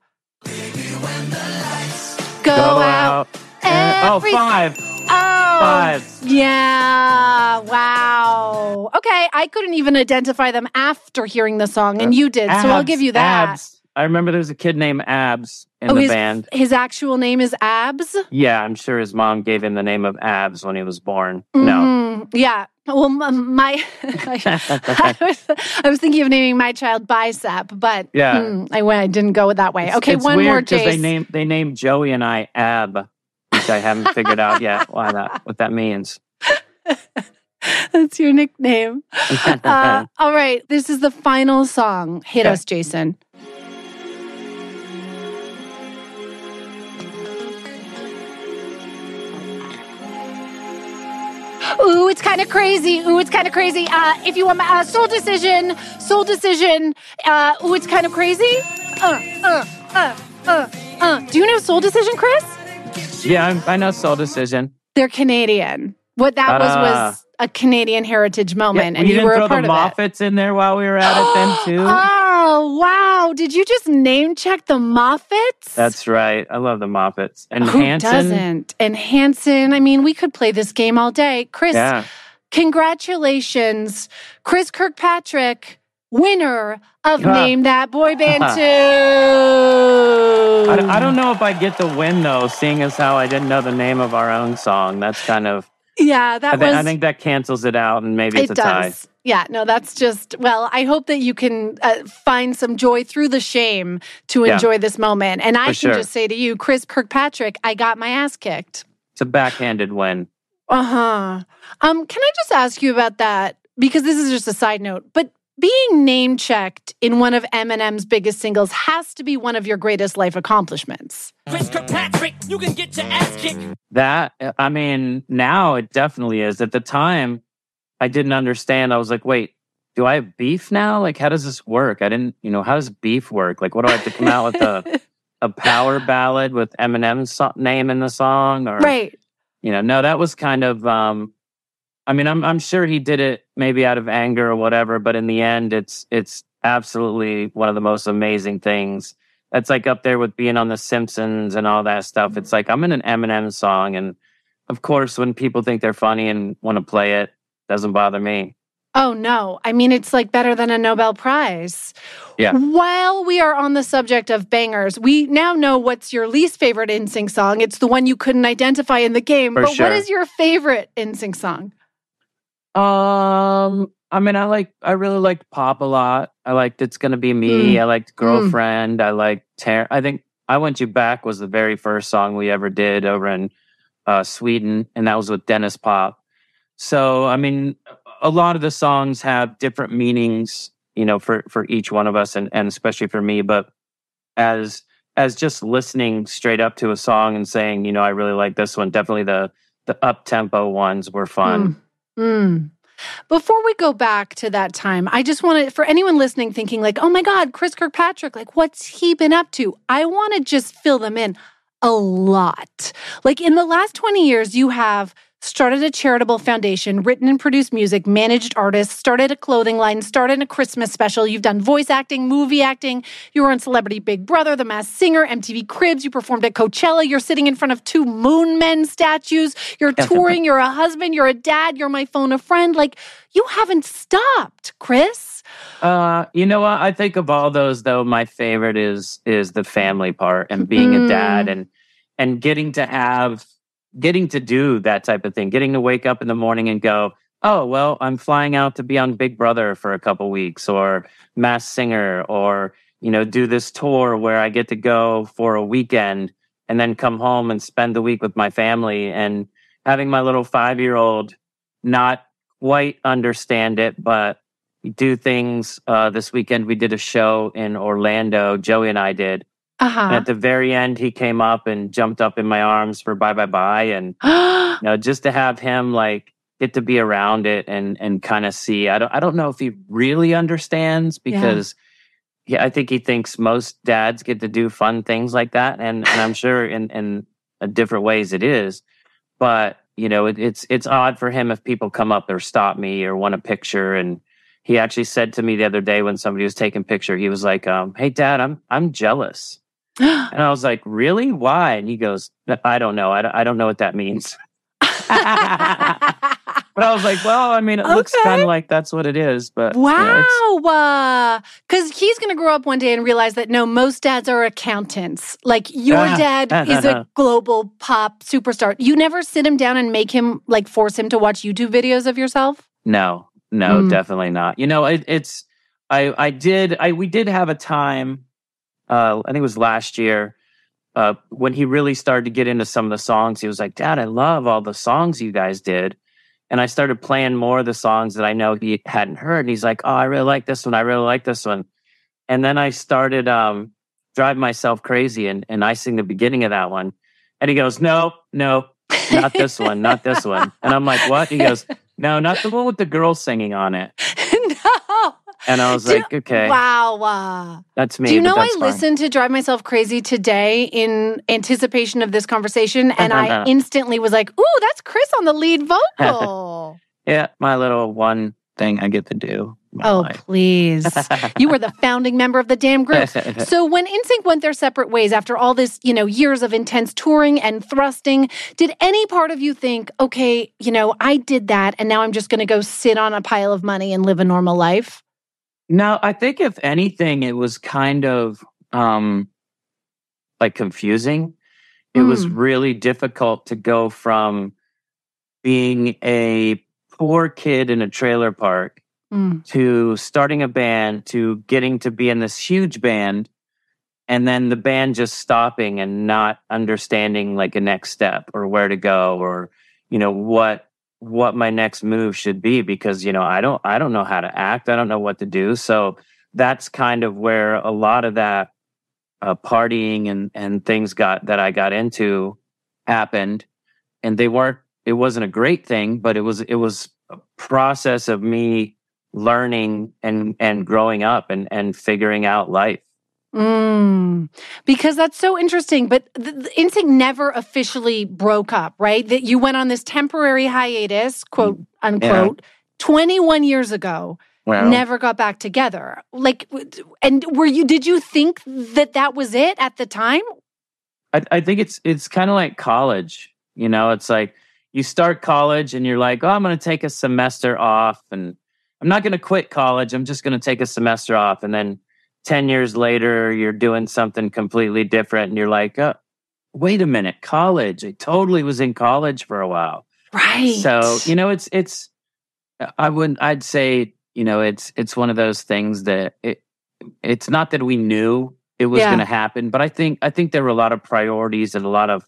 Go, out. and- oh, every- five. Oh, Five. yeah. Wow. Okay, I couldn't even identify them after hearing the song, and you did, so I'll give you that. Abs. I remember there was a kid named Abs in oh, the his, band. his actual name is Abs? Yeah, I'm sure his mom gave him the name of Abs when he was born. No. Mhm. Yeah. Well, my, I, was, I was thinking of naming my child Bicep, but Yeah. hmm, I went. I didn't go that way. It's- okay, it's one more, 'cause They Jace. named they named Joey and I Ab, which I haven't figured out yet why that what that means. That's your nickname. Uh, all right, this is the final song. Hit Okay. us, Jason. Ooh, it's kind of crazy. Ooh, it's kind of crazy. Uh, if you want my uh, soul decision, soul decision. Uh, ooh, it's kind of crazy. Uh, uh, uh, uh, uh. Do you know soul decision, Chris? Yeah, I'm, I know Soul Decision. They're Canadian. What that was Ah. was a Canadian heritage moment, Yeah, and you you didn't were throw a part the of it. Moffats in there while we were at it then too. Oh, wow. Did you just name check the Moffats? That's right. I love the Moffats and Who Hanson. doesn't? And Hanson. I mean, we could play this game all day. Chris, Yeah. congratulations, Chris Kirkpatrick, winner of Ah. Name That Boy Band 2. I, don't- I don't know if I get the win though, seeing as how I didn't know the name of our own song. That's kind of. Yeah, that I, thi- was. I think that cancels it out, and maybe it's it a tie. does. Yeah, no, that's just, well, I hope that you can uh, find some joy through the shame to Yeah. enjoy this moment. And I For can sure. just say to you, Chris Kirkpatrick, I got my ass kicked. It's a backhanded win. Uh huh. Um, can I just ask you about that? Because this is just a side note, but being name checked in one of Eminem's biggest singles has to be one of your greatest life accomplishments. Chris Kirkpatrick, you can get your ass kicked. That I mean, now it definitely is. At the time, I didn't understand. I was like, wait, do I have beef now? Like, how does this work? I didn't, you know, how does beef work? Like, what do I have to come out with a a power ballad with Eminem's so- name in the song? Or Right. you know, no, that was kind of. um I mean, I'm I'm sure he did it maybe out of anger or whatever, but in the end, it's it's absolutely one of the most amazing things. That's like up there with being on The Simpsons and all that stuff. It's like I'm in an Eminem song, and of course, when people think they're funny and want to play it, doesn't bother me. Oh, no. I mean, it's like better than a Nobel Prize. Yeah. While we are on the subject of bangers, we now know what's your least favorite NSYNC song. It's the one you couldn't identify in the game. For but sure. what is your favorite NSYNC song? Um, I mean, I like, I really liked pop a lot. I liked "It's Gonna Be Me." Mm. I liked Mm. "Girlfriend." I liked "Tear." I think "I Want You Back" was the very first song we ever did over in uh, Sweden, and that was with Denniz Pop. So, I mean, a lot of the songs have different meanings, you know, for for each one of us, and and especially for me. But as as just listening straight up to a song and saying, you know, I really like this one. Definitely the the up tempo ones were fun. Mm. Mm. Before we go back to that time, I just want to, for anyone listening thinking, like, oh my God, Chris Kirkpatrick, like, what's he been up to? I want to just fill them in a lot. Like, in the last 20 years, you have started a charitable foundation, written and produced music, managed artists, started a clothing line, started a Christmas special. You've done voice acting, movie acting. You were on Celebrity Big Brother, The Masked Singer, MTV Cribs. You performed at Coachella. You're sitting in front of two Moon Men statues. You're touring. You're a husband. You're a dad. You're my phone a friend. Like, you haven't stopped, Chris. Uh, you know what? I think of all those though, my favorite is is the family part and being a dad Mm. and and getting to have getting to do that type of thing, getting to wake up in the morning and go, oh well, I'm flying out to be on Big Brother for a couple weeks or Masked Singer or you know do this tour where I get to go for a weekend and then come home and spend the week with my family and having my little five year old not quite understand it, but do things. Uh, this weekend, we did a show in Orlando. Joey and I did. Uh And huh. at the very end, he came up and jumped up in my arms for bye bye bye. And you know, just to have him like get to be around it and and kind of see. I don't I don't know if he really understands because yeah, I think he thinks most dads get to do fun things like that, and and I'm sure in in different ways it is, but you know it, it's it's odd for him if people come up or stop me or want a picture and. He actually said to me the other day when somebody was taking picture, he was like, um, "Hey, Dad, I'm I'm jealous," and I was like, "Really? Why?" And he goes, "I don't know. I don't, I don't know what that means." but I was like, "Well, I mean, it looks kind of like that's what it is." But you know, it's- Wow. Because he's going to grow up one day and realize that no, most dads are accountants. Like your Ah. dad is a global pop superstar. You never sit him down and make him, like, force him to watch YouTube videos of yourself? No, no, Mm. definitely not. You know, it, it's I I did I we did have a time. Uh, I think it was last year. Uh, when he really started to get into some of the songs, he was like, "Dad, I love all the songs you guys did." And I started playing more of the songs that I know he hadn't heard. And he's like, "Oh, I really like this one. I really like this one." And then I started um, drive myself crazy, and and I sing the beginning of that one. And he goes, "No, no, not this one, not this one." And I'm like, "What?" He goes, "No, not the one with the girl singing on it." And I was Do- like, "Okay, Wow. Wow. that's me." Do you know I fine." listened to Drive Myself Crazy today in anticipation of this conversation, and I instantly was like, "Ooh, that's Chris on the lead vocal." Yeah, my little one thing I get to do. Oh, please. you were the founding member of the damn group. So when NSYNC went their separate ways after all this, you know, years of intense touring and thrusting, did any part of you think, okay, you know, I did that and now I'm just going to go sit on a pile of money and live a normal life? No, I think if anything, it was kind of um like confusing. It was Mm. really difficult to go from being a poor kid in a trailer park Mm. to starting a band to getting to be in this huge band and then the band just stopping and not understanding like a next step or where to go or you know what what my next move should be because you know I don't I don't know how to act. I don't know what to do. So that's kind of where a lot of that uh, partying and and things got that I got into happened. And they weren't it wasn't a great thing but it was it was a process of me learning and and growing up and and figuring out life Mm. Because that's so interesting. But the, the NSYNC never officially broke up, right? That you went on this temporary hiatus, quote unquote, 21 years ago. Wow. Never got back together. Like, and were you? Did you think that that was it at the time? I, I think it's it's kind of like college. You know, it's like you start college and you're like, oh, I'm going to take a semester off, and I'm not going to quit college. I'm just going to take a semester off, and then ten years later, you're doing something completely different, and you're like, oh, wait a minute, college. I totally was in college for a while, right? So you know, it's it's. I wouldn't. I'd say you know, it's it's one of those things that it. It's not that we knew it was Yeah. going to happen, but I think I think there were a lot of priorities and a lot of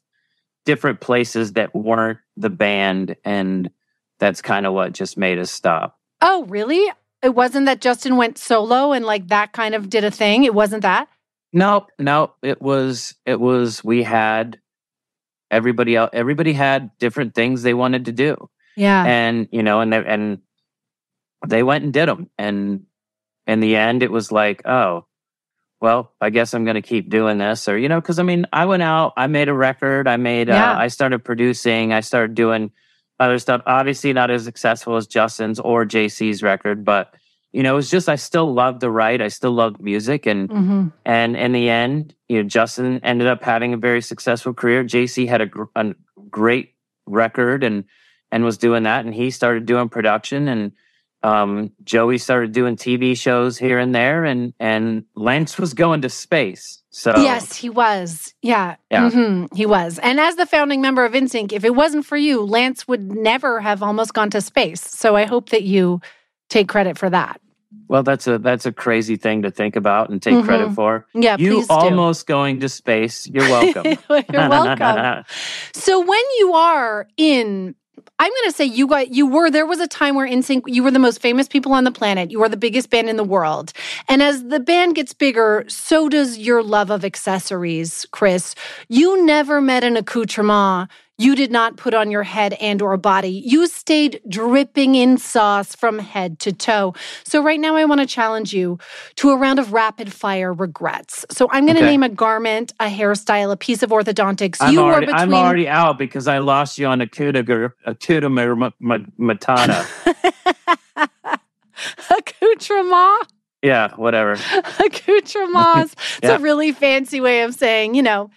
different places that weren't the band, and that's kind of what just made us stop. Oh, really? It wasn't that Justin went solo and like that kind of did a thing. It wasn't that. No, no, it was it was we had everybody else. Everybody had different things they wanted to do. Yeah. and you know and they and they went and did them and in the end it was like oh well i guess i'm going to keep doing this or you know because i mean i went out i made a record i made Yeah. uh, i started producing i started doing other stuff obviously not as successful as justin's or jc's record but you know it was just i still loved to write i still loved music and Mm-hmm. and in the end, you know, Justin ended up having a very successful career. JC had a, gr- a great record and and was doing that, and he started doing production, and um, Joey started doing TV shows here and there, and and Lance was going to space. So Yes, he was. Yeah. Yeah. Mhm, He was. And as the founding member of NSYNC, if it wasn't for you, Lance would never have almost gone to space. So I hope that you take credit for that. well, that's a that's a crazy thing to think about and take credit Mhm. for. Yeah, you please do. almost going to space. You're welcome. You're welcome. So when you are in I'm going to say you got you were there was a time where NSYNC you were the most famous people on the planet. You were the biggest band in the world. And as the band gets bigger, so does your love of accessories, Chris. You never met an accoutrement you did not put on your head and or body. You stayed dripping in sauce from head to toe. So right now I want to challenge you to a round of rapid fire regrets. So I'm going to Okay. name a garment, a hairstyle, a piece of orthodontics. I'm you already, between I'm already out because I lost you on a Kudager, a Kudamer ma- ma- Matana. accoutrement. yeah, whatever. accoutrements. It's Yeah. a really fancy way of saying, you know,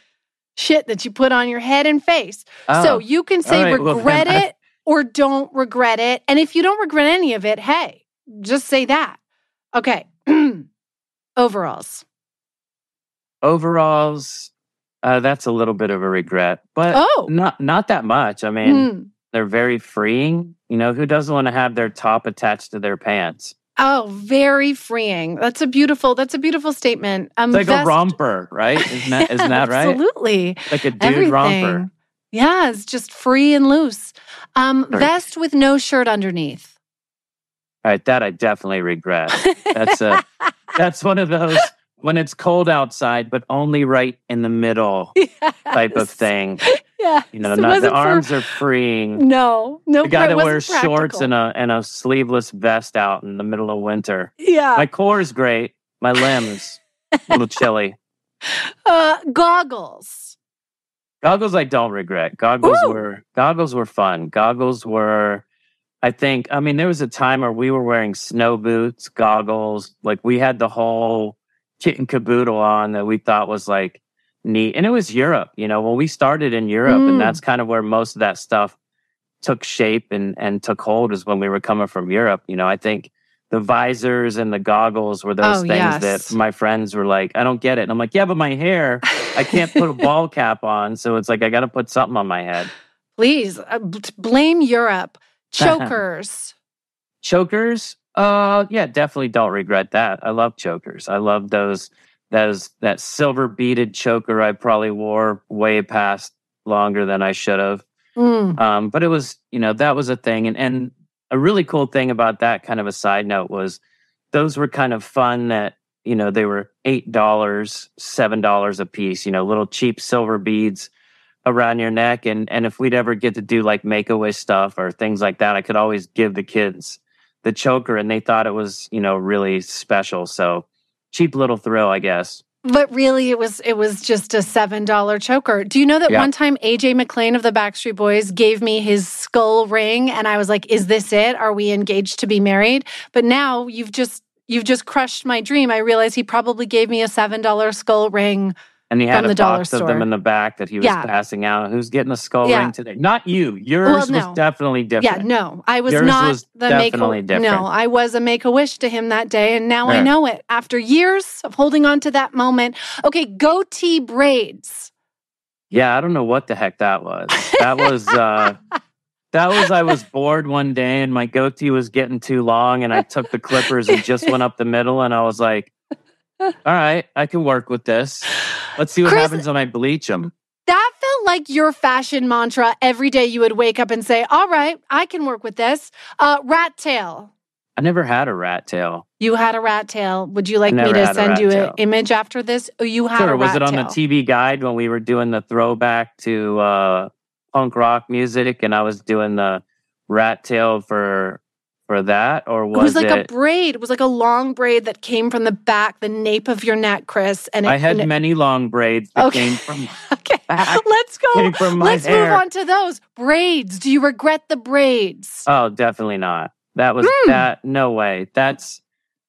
shit that you put on your head and face. Oh, so you can say right, well, regret I- it or don't regret it. And if you don't regret any of it, hey, just say that. Okay. Overalls. Overalls, uh, that's a little bit of a regret, but Oh. not not that much. I mean, Hmm. they're very freeing. You know, who doesn't want to have their top attached to their pants? Oh, very freeing. That's a beautiful, that's a beautiful statement. Um, It's like vest- a romper, right? Isn't that isn't that right? Absolutely. Like a dude Everything. romper. Yeah, it's just free and loose. Um, vest with no shirt underneath. All right, that I definitely regret. That's a that's one of those when it's cold outside, but only right in the middle type of thing. Yeah. You know, so not, the wasn't for- arms are freeing. No, no. the guy that wears shorts and a and a sleeveless vest out in the middle of winter. Yeah. My core is great. My limbs a little chilly. uh, goggles. Goggles I don't regret. Goggles were goggles were fun. Goggles were I think, I mean, there was a time where we were wearing snow boots, goggles, like we had the whole kit and caboodle on that we thought was like neat. And it was Europe, you know, when we started in Europe, Mm. and that's kind of where most of that stuff took shape and, and took hold is when we were coming from Europe. You know, I think the visors and the goggles were those Oh, things yes. that my friends were like, I don't get it. And I'm like, yeah, but my hair, I can't put a ball cap on. So it's like, I got to put something on my head. Please uh, b- blame Europe. Chokers. Chokers, uh, yeah, definitely don't regret that. I love chokers. I love those, those, that silver beaded choker I probably wore way past longer than I should have. Mm. Um, but it was, you know, that was a thing. And, and a really cool thing about that kind of a side note was those were kind of fun that, you know, they were $8, $7 a piece, you know, little cheap silver beads around your neck. And, and if we'd ever get to do like make a wish stuff or things like that, I could always give the kids the choker and they thought it was, you know, really special. So cheap little thrill, I guess. But really, it was it was just a seven dollar choker. Do you know that Yeah. one time AJ McLean of the Backstreet Boys gave me his skull ring, and I was like, "Is this it? Are we engaged to be married?" But now you've just you've just crushed my dream. I realize he probably gave me a seven dollar skull ring. And he had From a the dollar box of them in the back that he was Yeah. passing out. Who's getting a skull Yeah. ring today? Not you. Yours Well, was no. definitely different. Yeah, no, I was Yours not was the make. definitely different. No, I was a make a wish to him that day, and now I know it after years of holding on to that moment. Okay, goatee braids. Yeah, I don't know what the heck that was. That was uh that was I was bored one day and my goatee was getting too long and I took the clippers and just went up the middle and I was like, all right, I can work with this. Let's see what Chris- happens when I bleach them. That felt like your fashion mantra. Every day you would wake up and say, "All right, I can work with this." Uh, rat tail. I never had a rat tail. You had a rat tail. Would you like me to send you an image after this? Oh, you had Sure. a rat Was it on tail. the TV guide when we were doing the throwback to uh punk rock music and I was doing the rat tail for for that? Or was it was like a braid. It was like a long braid that came from the back, the nape of your neck, Chris. And it, I had and it- many long braids that Okay. came from Okay. Let's go. came from my Let's move on to those braids. Do you regret the braids? Oh, definitely not. That was Hmm. that. No way. That's,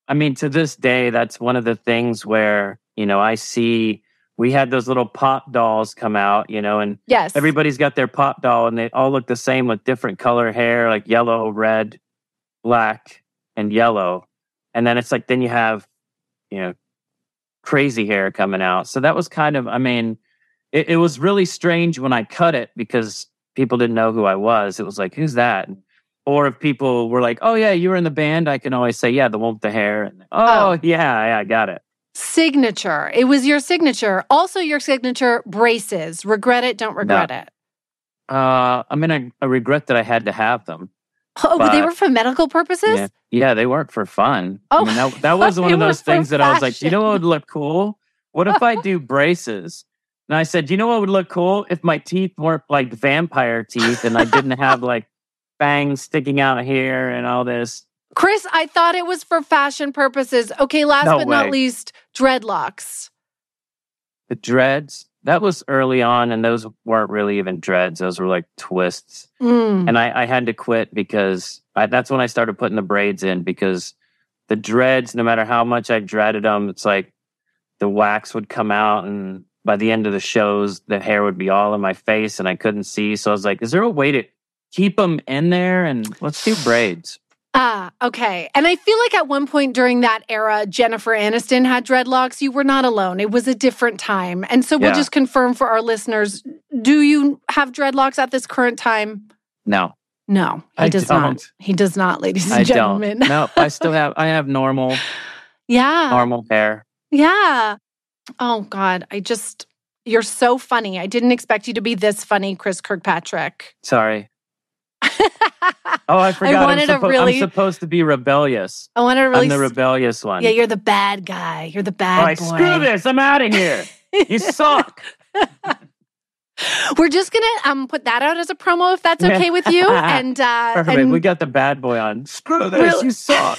I mean, to this day, that's one of the things where, you know, I see we had those little pop dolls come out, you know, and Yes. everybody's got their pop doll and they all look the same with different color hair, like yellow, red, black, and yellow. And then it's like, then you have, you know, crazy hair coming out. So that was kind of, I mean, it, it was really strange when I cut it because people didn't know who I was. It was like, who's that? Or if people were like, oh, yeah, you were in the band, I can always say, yeah, the one with the hair. And, oh, yeah, yeah, I got it. Signature. It was your signature. Also, your signature braces. Regret it, don't regret it. Uh, I mean, I, I regret that I had to have them. Oh, but they were for medical purposes? Yeah, yeah, they weren't for fun. Oh, I mean, that, oh, that was one of those things that I was like, you know what would look cool? What if I do braces? And I said, you know what would look cool if my teeth weren't like vampire teeth and I didn't have like fangs sticking out here and all this. Chris, I thought it was for fashion purposes. Okay, last No but not least, dreadlocks. The dreads, that was early on, and those weren't really even dreads. Those were like twists. Mm. And I, I had to quit because I, that's when I started putting the braids in because the dreads, no matter how much I dreaded them, it's like the wax would come out and by the end of the shows, the hair would be all in my face and I couldn't see. So I was like, is there a way to keep them in there? And let's do braids. Ah, okay. And I feel like at one point during that era, Jennifer Aniston had dreadlocks. You were not alone. It was a different time. And so we'll Yeah. just confirm for our listeners do you have dreadlocks at this current time? No, No, he I does not. don't. He does not, ladies and I gentlemen. don't. No, I still have, I have normal, yeah. normal hair. Yeah. Oh God, I just you're so funny. I didn't expect you to be this funny, Chris Kirkpatrick. Sorry. oh, I forgot. I wanted a I'm, suppo- really- I'm supposed to be rebellious. I want to really I'm the rebellious one. Yeah, you're the bad guy. You're the bad right, boy. screw this. I'm out of here. You suck. We're just gonna um put that out as a promo if that's okay with you. And uh Perfect. and we got the bad boy on. Screw this. Really? You suck.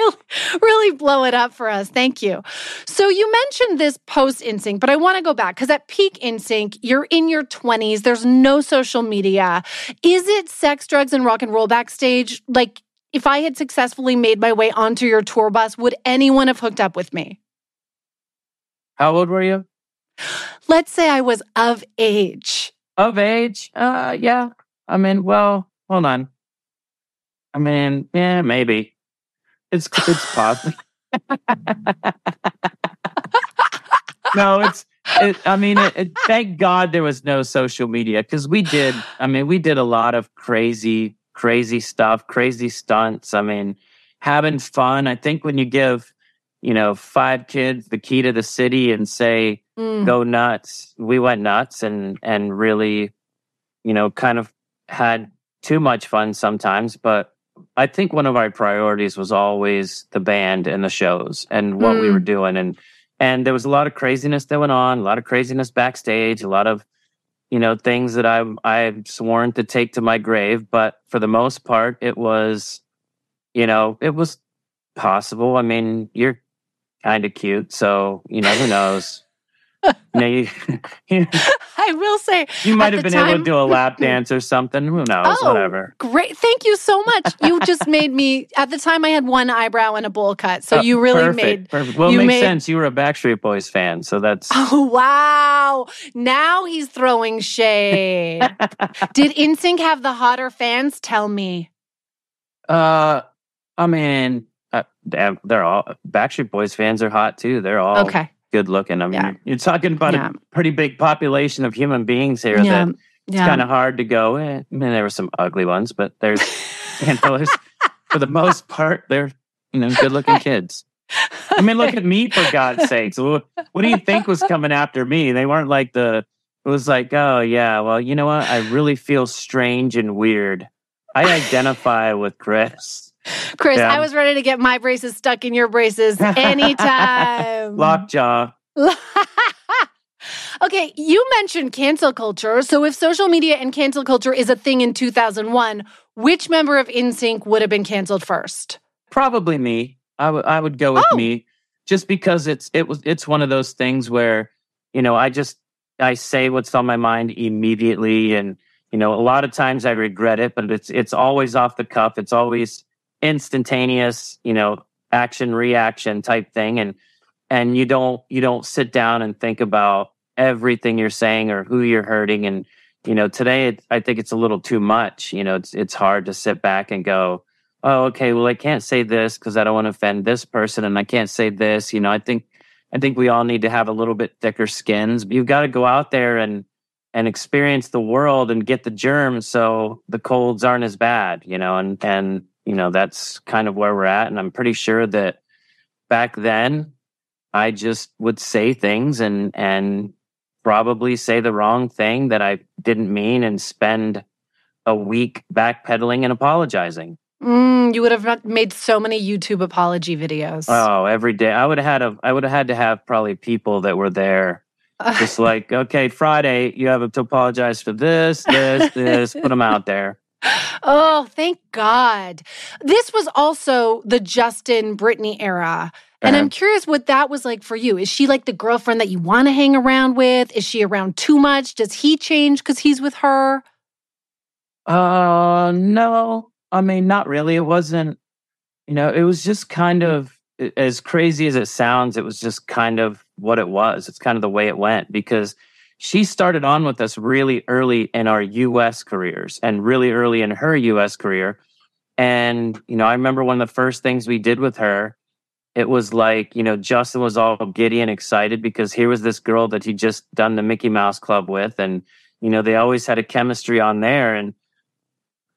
Really, really blow it up for us. Thank you. So you mentioned this post NSYNC, but I want to go back because at peak NSYNC, you're in your 20s. There's no social media. Is it sex, drugs, and rock and roll backstage? Like, if I had successfully made my way onto your tour bus, would anyone have hooked up with me? How old were you? Let's say I was of age. Of age? Uh, yeah. I mean, well, hold on. I mean, yeah, maybe. It's it's possible. no, it's. It, I mean, it, it, thank God there was no social media because we did. I mean, we did a lot of crazy, crazy stuff, crazy stunts. I mean, having fun. I think when you give, you know, five kids the key to the city and say, Mm. "Go nuts," we went nuts and and really, you know, kind of had too much fun sometimes. But I think one of our priorities was always the band and the shows and what we Mm. were doing and and there was a lot of craziness that went on, a lot of craziness backstage, a lot of you know things that I I've sworn to take to my grave, but for the most part it was you know, it was possible. I mean, you're kind of cute, so you know, who knows. Know, you, you, I will say, you might have been able to do a lap dance or something. Who knows? Oh, Whatever. Great. Thank you so much. You just made me, at the time, I had one eyebrow and a bowl cut. So you really perfect, made. perfect. Well, it makes made- sense. You were a Backstreet Boys fan, so that's Oh, wow. Now he's throwing shade. Did NSYNC have the hotter fans? Tell me. Uh, I mean, uh, they're all Backstreet Boys fans are hot too. They're all Okay. Good looking. I mean, you're, you're talking about Yeah. a pretty big population of human beings here. Yeah, That it's yeah. kind of hard to go. Eh, I mean, there were some ugly ones, but there's, you know, there's for the most part, they're you know good looking kids. I mean, look at me for God's sakes. What, what do you think was coming after me? They weren't like the. It was like, oh yeah, well, you know what? I really feel strange and weird. I identify with Chris. Chris, Yeah. I was ready to get my braces stuck in your braces anytime. Lockjaw. okay, you mentioned cancel culture. So if social media and cancel culture is a thing in 2001, which member of NSYNC would have been canceled first? Probably me. I would I would go with oh! me just because it's it was it's one of those things where you know I just I say what's on my mind immediately and you know a lot of times I regret it but it's it's always off the cuff it's always instantaneous you know action reaction type thing and and you don't you don't sit down and think about everything you're saying or who you're hurting and you know today it, I think it's a little too much you know it's it's hard to sit back and go oh, okay, well, I can't say this because I don't want to offend this person, and I can't say this. You know, I think I think we all need to have a little bit thicker skins. You've got to go out there and and experience the world and get the germs, so the colds aren't as bad. You know, and and you know that's kind of where we're at. And I'm pretty sure that back then, I just would say things and and probably say the wrong thing that I didn't mean, and spend a week backpedaling and apologizing. Mm, you would have made so many YouTube apology videos. Oh, every day. I would have had a I would have had to have probably people that were there. Just like, okay, Friday, you have to apologize for this, this, this, put them out there. Oh, thank God. This was also the Justin Britney era. And I'm Uh-huh. curious what that was like for you. Is she like the girlfriend that you want to hang around with? Is she around too much? Does he change because he's with her? Uh no. I mean, not really. It wasn't, you know, it was just kind of as crazy as it sounds, it was just kind of what it was. It's kind of the way it went because she started on with us really early in our US careers and really early in her US career. And, you know, I remember one of the first things we did with her, it was like, you know, Justin was all giddy and excited because here was this girl that he just done the Mickey Mouse Club with. And, you know, they always had a chemistry on there. And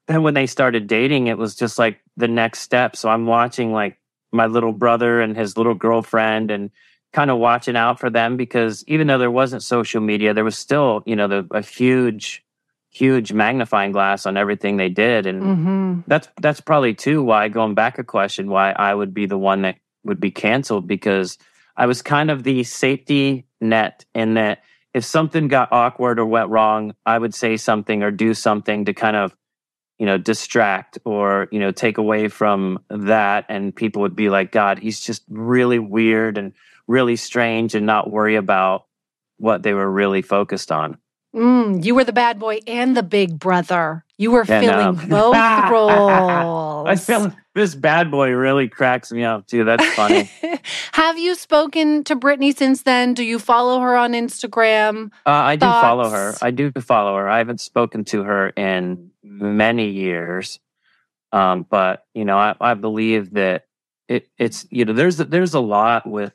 then when they started dating, it was just like the next step. So I'm watching like my little brother and his little girlfriend and kind of watching out for them because even though there wasn't social media, there was still, you know, the, a huge, huge magnifying glass on everything they did. And Mm-hmm. that's that's probably too why going back a question why I would be the one that would be canceled because I was kind of the safety net in that if something got awkward or went wrong, I would say something or do something to kind of you know, distract or, you know, take away from that. And people would be like, God, he's just really weird and really strange and not worry about what they were really focused on. Mm, you were the bad boy and the big brother. You were Yeah, filling no. both roles. I feel this bad boy really cracks me up too. That's funny. Have you spoken to Britney since then? Do you follow her on Instagram? Uh, I do follow her. I do follow her. I haven't spoken to her in many years, um, but you know, I, I believe that it, it's you know, there's there's a lot with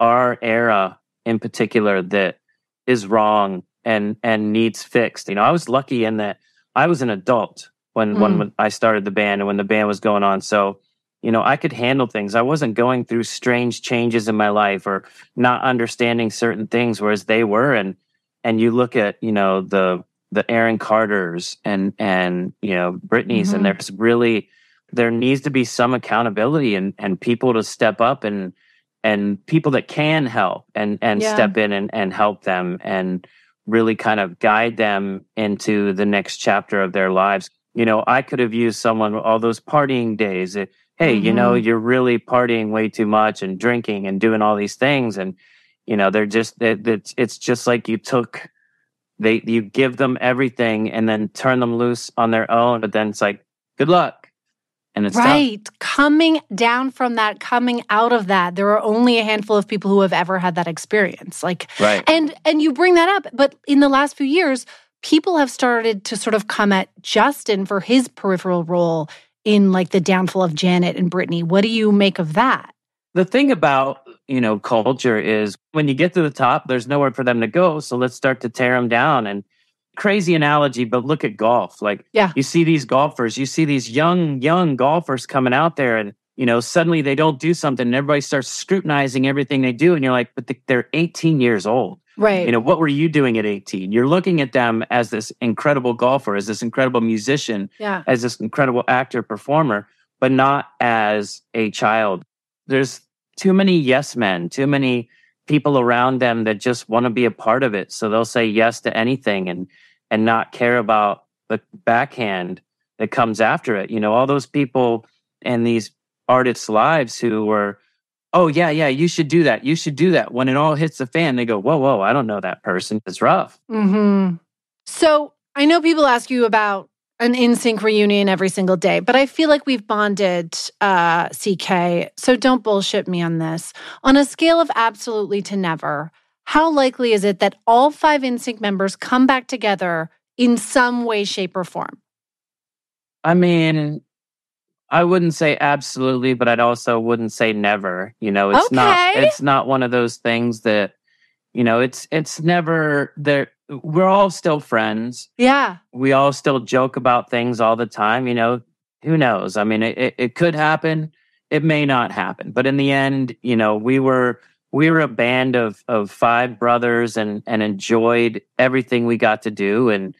our era in particular that is wrong and and needs fixed. You know, I was lucky in that I was an adult when Mm. when I started the band and when the band was going on, so. You know, I could handle things. I wasn't going through strange changes in my life or not understanding certain things, whereas they were. And and you look at you know the the Aaron Carters and and you know Britney's, Mhm. and there's really there needs to be some accountability and and people to step up and and people that can help and and Yeah. step in and and help them and really kind of guide them into the next chapter of their lives. You know, I could have used someone all those partying days. Hey, you know, Mhm. you're really partying way too much and drinking and doing all these things and you know they're just it, it's it's just like you took they you give them everything and then turn them loose on their own but then it's like good luck and it's tough. right. Coming down from that, coming out of that, there are only a handful of people who have ever had that experience. Like, Right. and and you bring that up, but in the last few years, people have started to sort of come at Justin for his peripheral role in like the downfall of Janet and Britney. What do you make of that? the thing about you know culture is when you get to the top there's nowhere for them to go so let's start to tear them down and crazy analogy but look at golf. Like yeah. you see these golfers you see these young young golfers coming out there and you know suddenly they don't do something and everybody starts scrutinizing everything they do and you're like but they're 18 years old. Right. you know what were you doing at 18 you're looking at them as this incredible golfer as this incredible musician Yeah. as this incredible actor performer but not as a child. There's too many yes men too many people around them that just want to be a part of it. So they'll say yes to anything and and not care about the backhand that comes after it. You know all those people and these artists lives who were oh yeah yeah you should do that. You should do that. When it all hits the fan they go whoa whoa i don't know that person. It's rough. Mm-hmm. So I know people ask you about an NSYNC reunion every single day, but I feel like we've bonded, uh, CK. So don't bullshit me on this. On a scale of absolutely to never, how likely is it that all five NSYNC members come back together in some way, shape, or form? I mean, I wouldn't say absolutely, but I'd also wouldn't say never. You know, it's not it's not one of those things that you know, it's it's never there we're all still friends. Yeah. We all still joke about things all the time, you know. Who knows? I mean, it, it, could happen. It may not happen. But in the end, you know, we were we were a band of of five brothers and and enjoyed everything we got to do and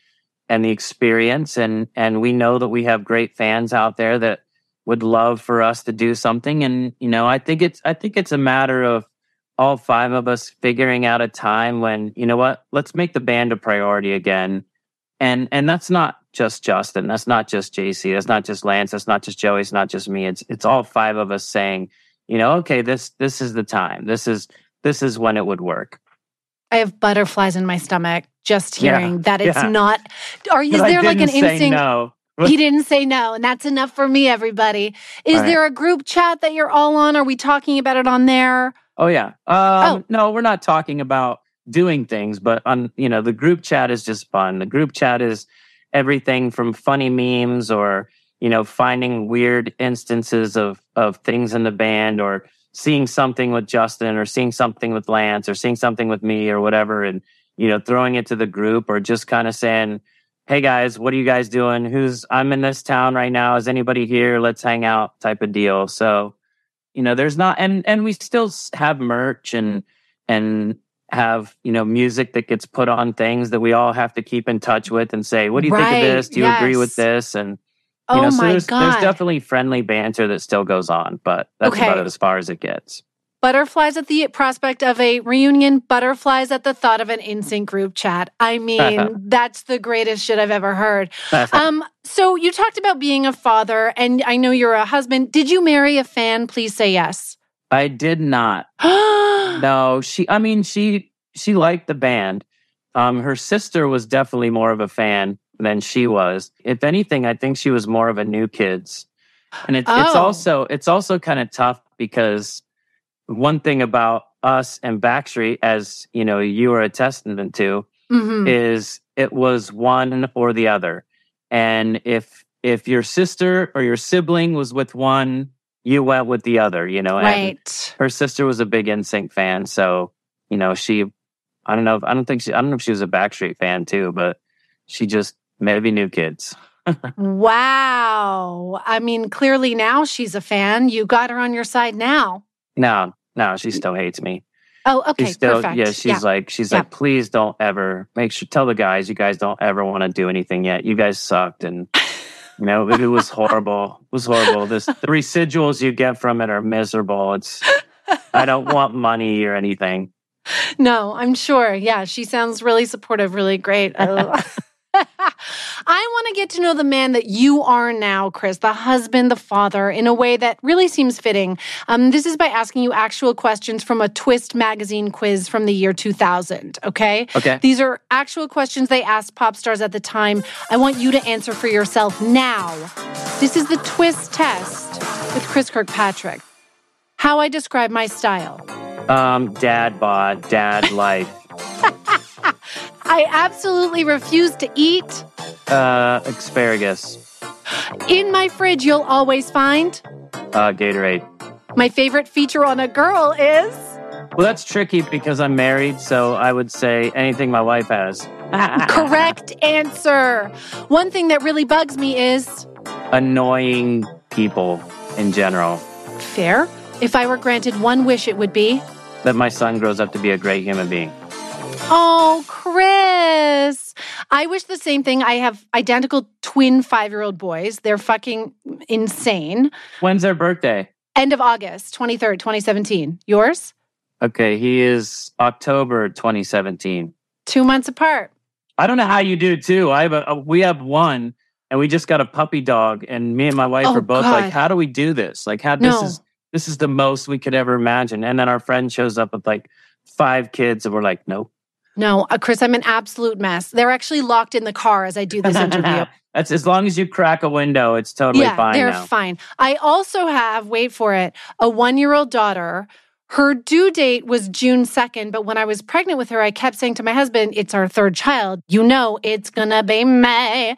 and the experience and and we know that we have great fans out there that would love for us to do something and you know i think it's i think it's a matter of all five of us figuring out a time when you know what let's make the band a priority again and and that's not just justin that's not just jc that's not just lance that's not just joey it's not just me it's it's all five of us saying you know okay this this is the time this is this is when it would work I have butterflies in my stomach just Yeah. hearing that it's Yeah. not. Are is But there like an instinct? no. He didn't say no, and that's enough for me. Everybody, is Right. there a group chat that you're all on? Are we talking about it on there? Oh yeah. Um, No, we're not talking about doing things, but on you know the group chat is just fun. The group chat is everything from funny memes or you know finding weird instances of of things in the band or seeing something with Justin or seeing something with Lance or seeing something with me or whatever and you know throwing it to the group or just kind of saying hey guys what are you guys doing? Who's i'm in this town right now. Is anybody here? Let's hang out type of deal. So you know there's not and and we still have merch and and have you know music that gets put on things that we all have to keep in touch with and say what do you think of this? Do you agree with this? And Oh you know so my there's, God. there's definitely friendly banter that still goes on but that's Okay. about as far as it gets Butterflies at the prospect of a reunion, butterflies at the thought of an NSYNC group chat. I mean, that's the greatest shit I've ever heard. Um, so you talked about being a father, and I know you're a husband. Did you marry a fan? Please say yes. I did not. no, she. I mean, she she liked the band. Um, her sister was definitely more of a fan than she was. If anything, I think she was more of a New Kids, and it's it's Oh. also it's also kind of tough because one thing about us and Backstreet, as you know, you are a testament to, Mhm. is it was one or the other, and if if your sister or your sibling was with one, you went with the other. You know, and Right. her sister was a big NSYNC fan, so you know she. I don't know. If, I don't think she. I don't know if she was a Backstreet fan too, but she just maybe New Kids. Wow. I mean, clearly now she's a fan. You got her on your side now. No, no, she still hates me. Oh, okay. she's still, perfect. yeah. She's like, she's Yeah. like, please don't ever make sure tell the guys you guys don't ever want to do anything yet. You guys sucked, and you know it, it was horrible. It was horrible. This the residuals you get from it are miserable. It's I don't want money or anything. No, I'm sure. Yeah, she sounds really supportive, really great. I want to get to know the man that you are now, Chris, the husband, the father, in a way that really seems fitting. Um, this is by asking you actual questions from a Twist magazine quiz from the year 2000. Okay. Okay. These are actual questions they asked pop stars at the time. I want you to answer for yourself now. This is the Twist test with Chris Kirkpatrick. How I describe my style. Um, dad bod, dad life, I absolutely refuse to eat. uh, asparagus, In my fridge, you'll always find. uh, Gatorade. My favorite feature on a girl is. Well, that's tricky because I'm married, so I would say anything my wife has. Correct answer. One thing that really bugs me is. Annoying people in general. Fair. If I were granted one wish, it would be. That my son grows up to be a great human being. Oh, Chris. I wish the same thing. I have identical twin five year old boys. They're fucking insane. When's their birthday? End of August, 23rd, 2017. Yours? Okay, he is October 2017. Two months apart. I don't know how you do too. I have a, a- we have one, and we just got a puppy dog, and me and my wife Oh, are both God. like, "How do we do this? Like, how No. this is this is the most we could ever imagine." And then our friend shows up with like five kids, and we're like, "Nope." No, uh, Chris, I'm an absolute mess. They're actually locked in the car as I do this interview. That's as long as you crack a window, it's totally yeah, fine they're now. fine. I also have, wait for it, a one year old daughter. Her due date was June 2nd, but when I was pregnant with her, I kept saying to my husband, it's our third child. You know, it's gonna be May.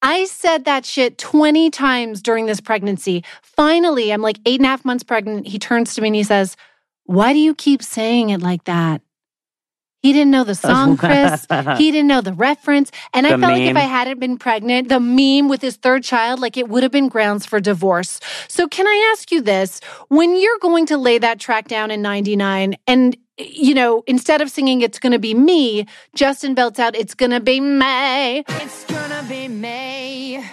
I said that shit 20 times during this pregnancy. Finally, I'm like eight and a half months pregnant. He turns to me and he says, Why do you keep saying it like that? He didn't know the song, Chris. he didn't know the reference. And I The felt like if. I hadn't been pregnant, the meme with his third child, like it would have been grounds for divorce. So, can I ask you this? When you're going to lay that track down in 99, and you know, instead of singing It's Gonna Be Me, Justin belts out It's Gonna Be May. It's gonna be May.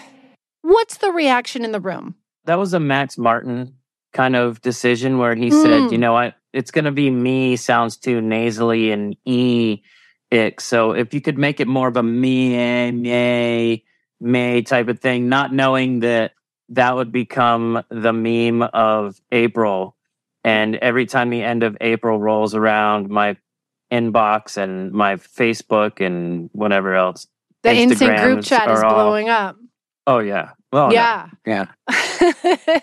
What's the reaction in the room? that was a Max Martin kind of decision where he Mm. said, you know what, it's going to be me sounds too nasally and e ick. So if you could make it more of a me, me, me type of thing, not knowing that that would become the meme of April. And every time the end of April rolls around, my inbox and my Facebook and whatever else. The NSYNC group chat is all- blowing up. Oh yeah. Well, Yeah. Yeah.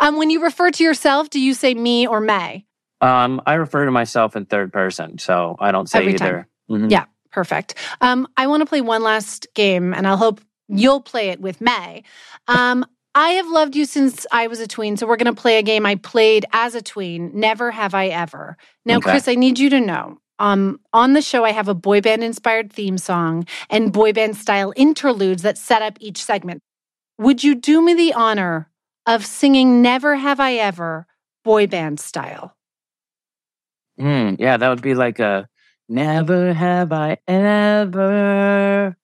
um, when you refer to yourself, do you say me or May? Um, I refer to myself in third person, so I don't say Every either. Mhm. Yeah, perfect. Um, I want to play one last game, and I'll hope you'll play it with May. Um, I have loved you since I was a tween, so we're going to play a game I played as a tween. Never have I ever. Now, Okay. Chris, I need you to know. Um, on the show, I have a boy band inspired theme song and boy band style interludes that set up each segment. Would you do me the honor of singing Never Have I Ever boy band style? Mm, yeah, that would be like a never have I ever.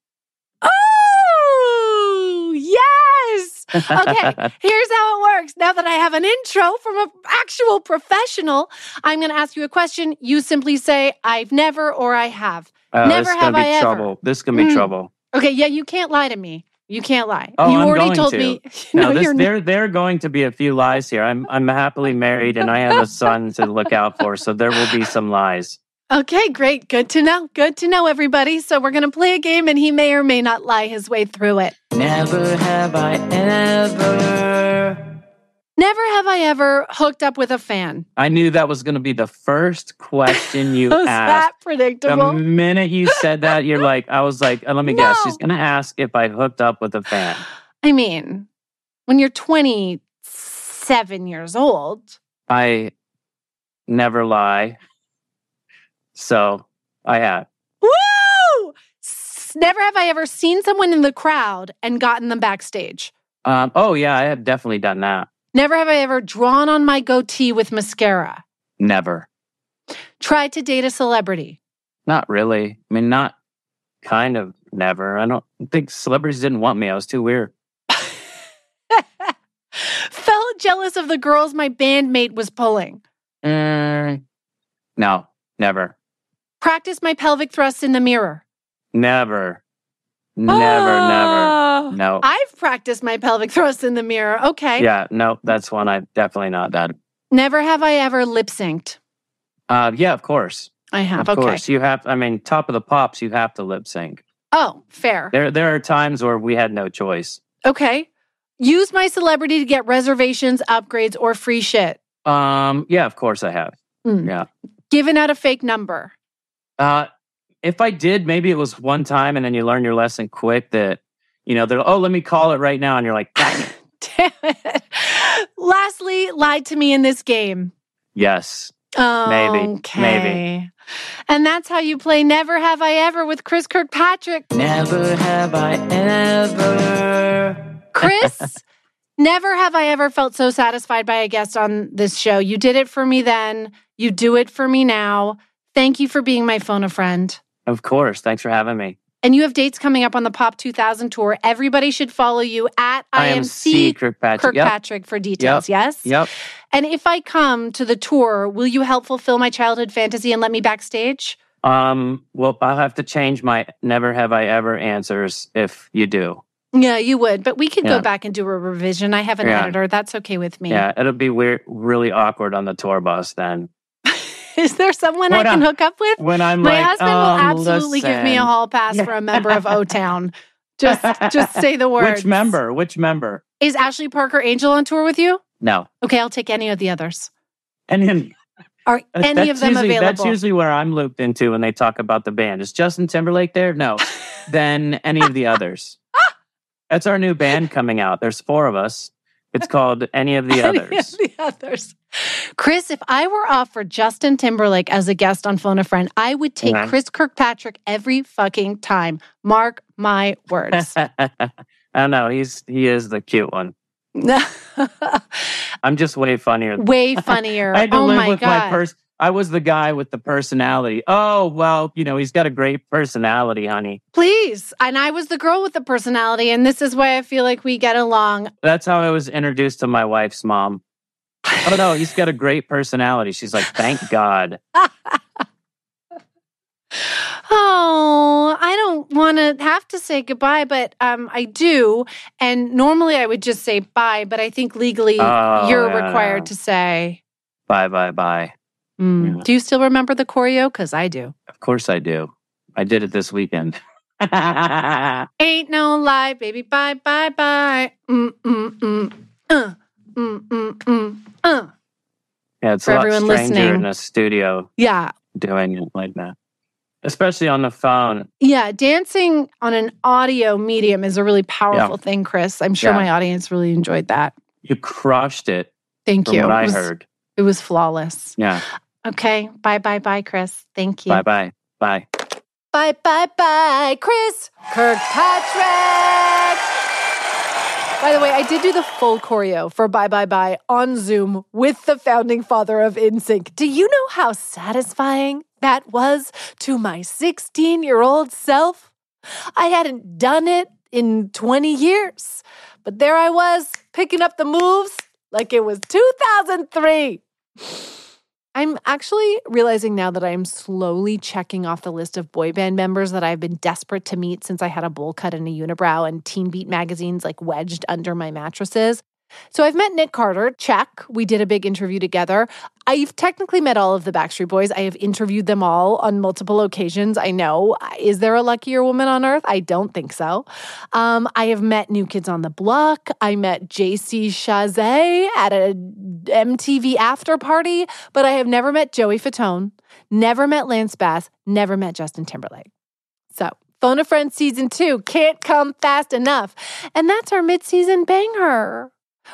Oh, yes. Okay, here's how it works. Now that I have an intro from an actual professional, I'm going to ask you a question. You simply say, I've never or I have. Uh, never this is have gonna I be ever. trouble. This is gonna be Mm. trouble. Okay, yeah, you can't lie to me. You can't lie. Oh, you I'm already going told to. me. No, this, you're not. there there are going to be a few lies here. I'm I'm happily married and I have a son to look out for, so there will be some lies. Okay, great. Good to know. Good to know, everybody. So we're going to play a game and he may or may not lie his way through it. Never have I ever. Never have I ever hooked up with a fan. I knew that was going to be the first question you Was asked. that predictable. The minute you said that, you're like, I was like, uh, let me guess. She's going to ask if I hooked up with a fan. I mean, when you're 27 years old, I never lie. So I have. woo! Never have I ever seen someone in the crowd and gotten them backstage. Um, oh, yeah, I have definitely done that. Never have I ever drawn on my goatee with mascara. Never. Tried to date a celebrity. Not really. I mean, not kind of never. I don't think celebrities didn't want me. I was too weird. Felt jealous of the girls my bandmate was pulling. Mm, no, never. Practice my pelvic thrusts in the mirror. Never. Never, Ah. never. No. I've practiced my pelvic thrusts in the mirror. Okay. Yeah, no, that's one I definitely not that. Never have I ever lip synced. Uh, yeah, of course. I have. Of okay. course. You have, I mean, top of the pops, you have to lip sync. Oh, fair. There, there are times where we had no choice. Okay. Use my celebrity to get reservations, upgrades, or free shit. Um, yeah, of course I have. Mm. Yeah. Given out a fake number. Uh, if I did, maybe it was one time and then you learn your lesson quick that, you know, they're, oh, let me call it right now. And you're like. Damn it. Lastly, lied to me in this game. yes. Okay. maybe. And that's how you play Never Have I Ever with Chris Kirkpatrick. Never have I ever. Chris, never have I ever felt so satisfied by a guest on this show. You did it for me then. You do it for me now. Thank you for being my phone a friend. Of course. Thanks for having me. And you have dates coming up on the Pop 2000 tour. Everybody should follow you at IMC Kirkpatrick. Yep. Kirkpatrick for details. Yep. Yes? Yep. And if I come to the tour, will you help fulfill my childhood fantasy and let me backstage? Um, well, I'll have to change my never have I ever answers if you do. Yeah, you would. But we could Yeah. go back and do a revision. I have an Yeah. editor. That's okay with me. Yeah, it'll be weird, really awkward on the tour bus then. Is there someone When I can I'm- hook up with? When I'm My like, husband will um, absolutely give me a hall pass for a member of O Town. Just just say the word. Which member? Which member? Is Ashley Parker Angel on tour with you? No. Okay, I'll take any of the others. And then Are any of them usually, available? That's usually where I'm looped into when they talk about the band. Is Justin Timberlake there? No. then any of the others. That's our new band coming out. There's four of us. It's called Any of the Others. Any of the others. Chris, if I were offered Justin Timberlake as a guest on Phone a Friend, I would take Okay. Chris Kirkpatrick every fucking time. Mark my words. I don't know. He's he is the cute one. I'm just way funnier. Way funnier. I had to oh live my with god. my person. I was the guy with the personality. Oh well, you know he's got a great personality, honey. Please. And I was the girl with the personality, and this is why I feel like we get along. That's how I was introduced to my wife's mom. Oh no, he's got a great personality. She's like, thank God. Oh, I don't want to have to say goodbye, but um, I do. And normally I would just say bye, but I think legally Oh, you're yeah, required yeah. to say. Bye, bye, bye. Mm. Do you still remember the choreo? Because I do. Of course I do. I did it this weekend. Ain't no lie, baby. Bye, bye, bye. Mm, mm, mm. Uh, mm, mm, mm. Uh. Yeah, it's For a lot everyone stranger listening. in a studio Yeah. doing it like that, especially on the phone. Yeah. Dancing on an audio medium is a really powerful thing, Chris. I'm sure Yeah. my audience really enjoyed that. You crushed it. Thank from you. What It I was- heard. It was flawless. Yeah. Okay. Bye, bye, bye, Chris. Thank you. Bye, bye, bye. Bye, bye, bye, Chris Kirkpatrick. By the way, I did do the full choreo for Bye Bye Bye on Zoom with the founding father of NSYNC. Do you know how satisfying that was to my 16 year old self? I hadn't done it in 20 years, But there I was, picking up the moves like it was 2003. I'm actually realizing now that I'm slowly checking off the list of boy band members that I've been desperate to meet since I had a bowl cut and a unibrow and Teen Beat magazines like wedged under my mattresses. So I've met Nick Carter, check. We did a big interview together. I've technically met all of the Backstreet Boys. I have interviewed them all on multiple occasions. I know. Is there a luckier woman on earth? I don't think so. Um, I have met New Kids on the Block. I met JC Chasez at a MTV after party, but I have never met Joey Fatone, never met Lance Bass, never met Justin Timberlake. So, Phone a Friend season two can't come fast enough. And that's our mid season banger.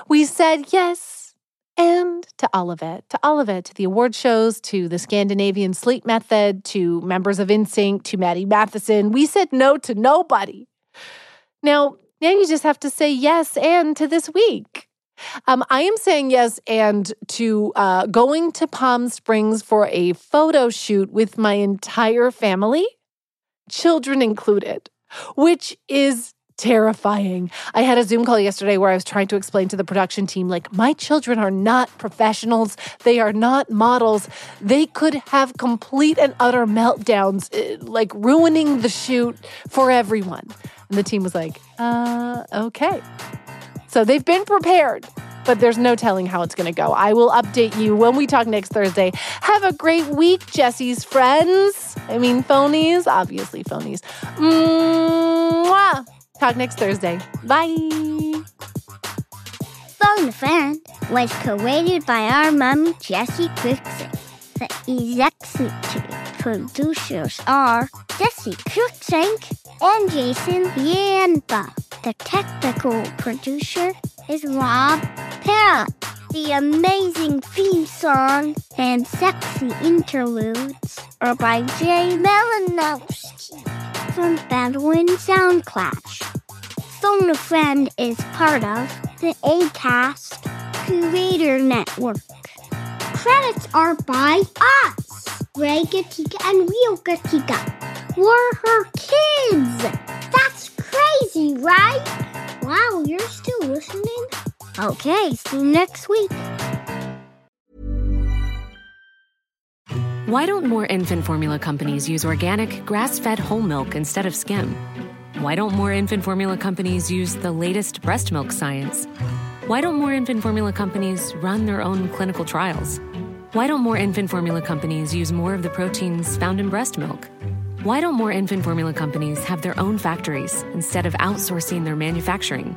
We said yes and to all of it, to all of it, to the award shows, to the Scandinavian sleep method, to members of NSYNC, to Matty Matheson. We said no to nobody. Now, now you just have to say yes and to this week. Um, I am saying yes and to uh, going to Palm Springs for a photo shoot with my entire family, children included, which is terrifying. I had a Zoom call yesterday where I was trying to explain to the production team like my children are not professionals, they are not models. They could have complete and utter meltdowns eh, like ruining the shoot for everyone. And the team was like, "Uh, okay." So they've been prepared. But there's no telling how it's going to go. I will update you when we talk next Thursday. Have a great week, Jessi's friends. I mean, phonies, obviously phonies. Mwah! Talk next Thursday. Bye. Phone a Friend was created by our mummy, Jessi Cruickshank. The executive producers are Jessi Cruickshank and Jason Bianba. The technical producer is Rob Parrott. The amazing theme song and sexy interludes are by Jay Malinowski from Bedouin Soundclash. Phone a Friend is part of the ACAST Creator Network. Credits are by us, Ray Gatika and Real Gatika. We're her kids. That's crazy, right? Wow, you're still listening? Okay, see you next week. Why don't more infant formula companies use organic, grass fed whole milk instead of skim? Why don't more infant formula companies use the latest breast milk science? Why don't more infant formula companies run their own clinical trials? Why don't more infant formula companies use more of the proteins found in breast milk? Why don't more infant formula companies have their own factories instead of outsourcing their manufacturing?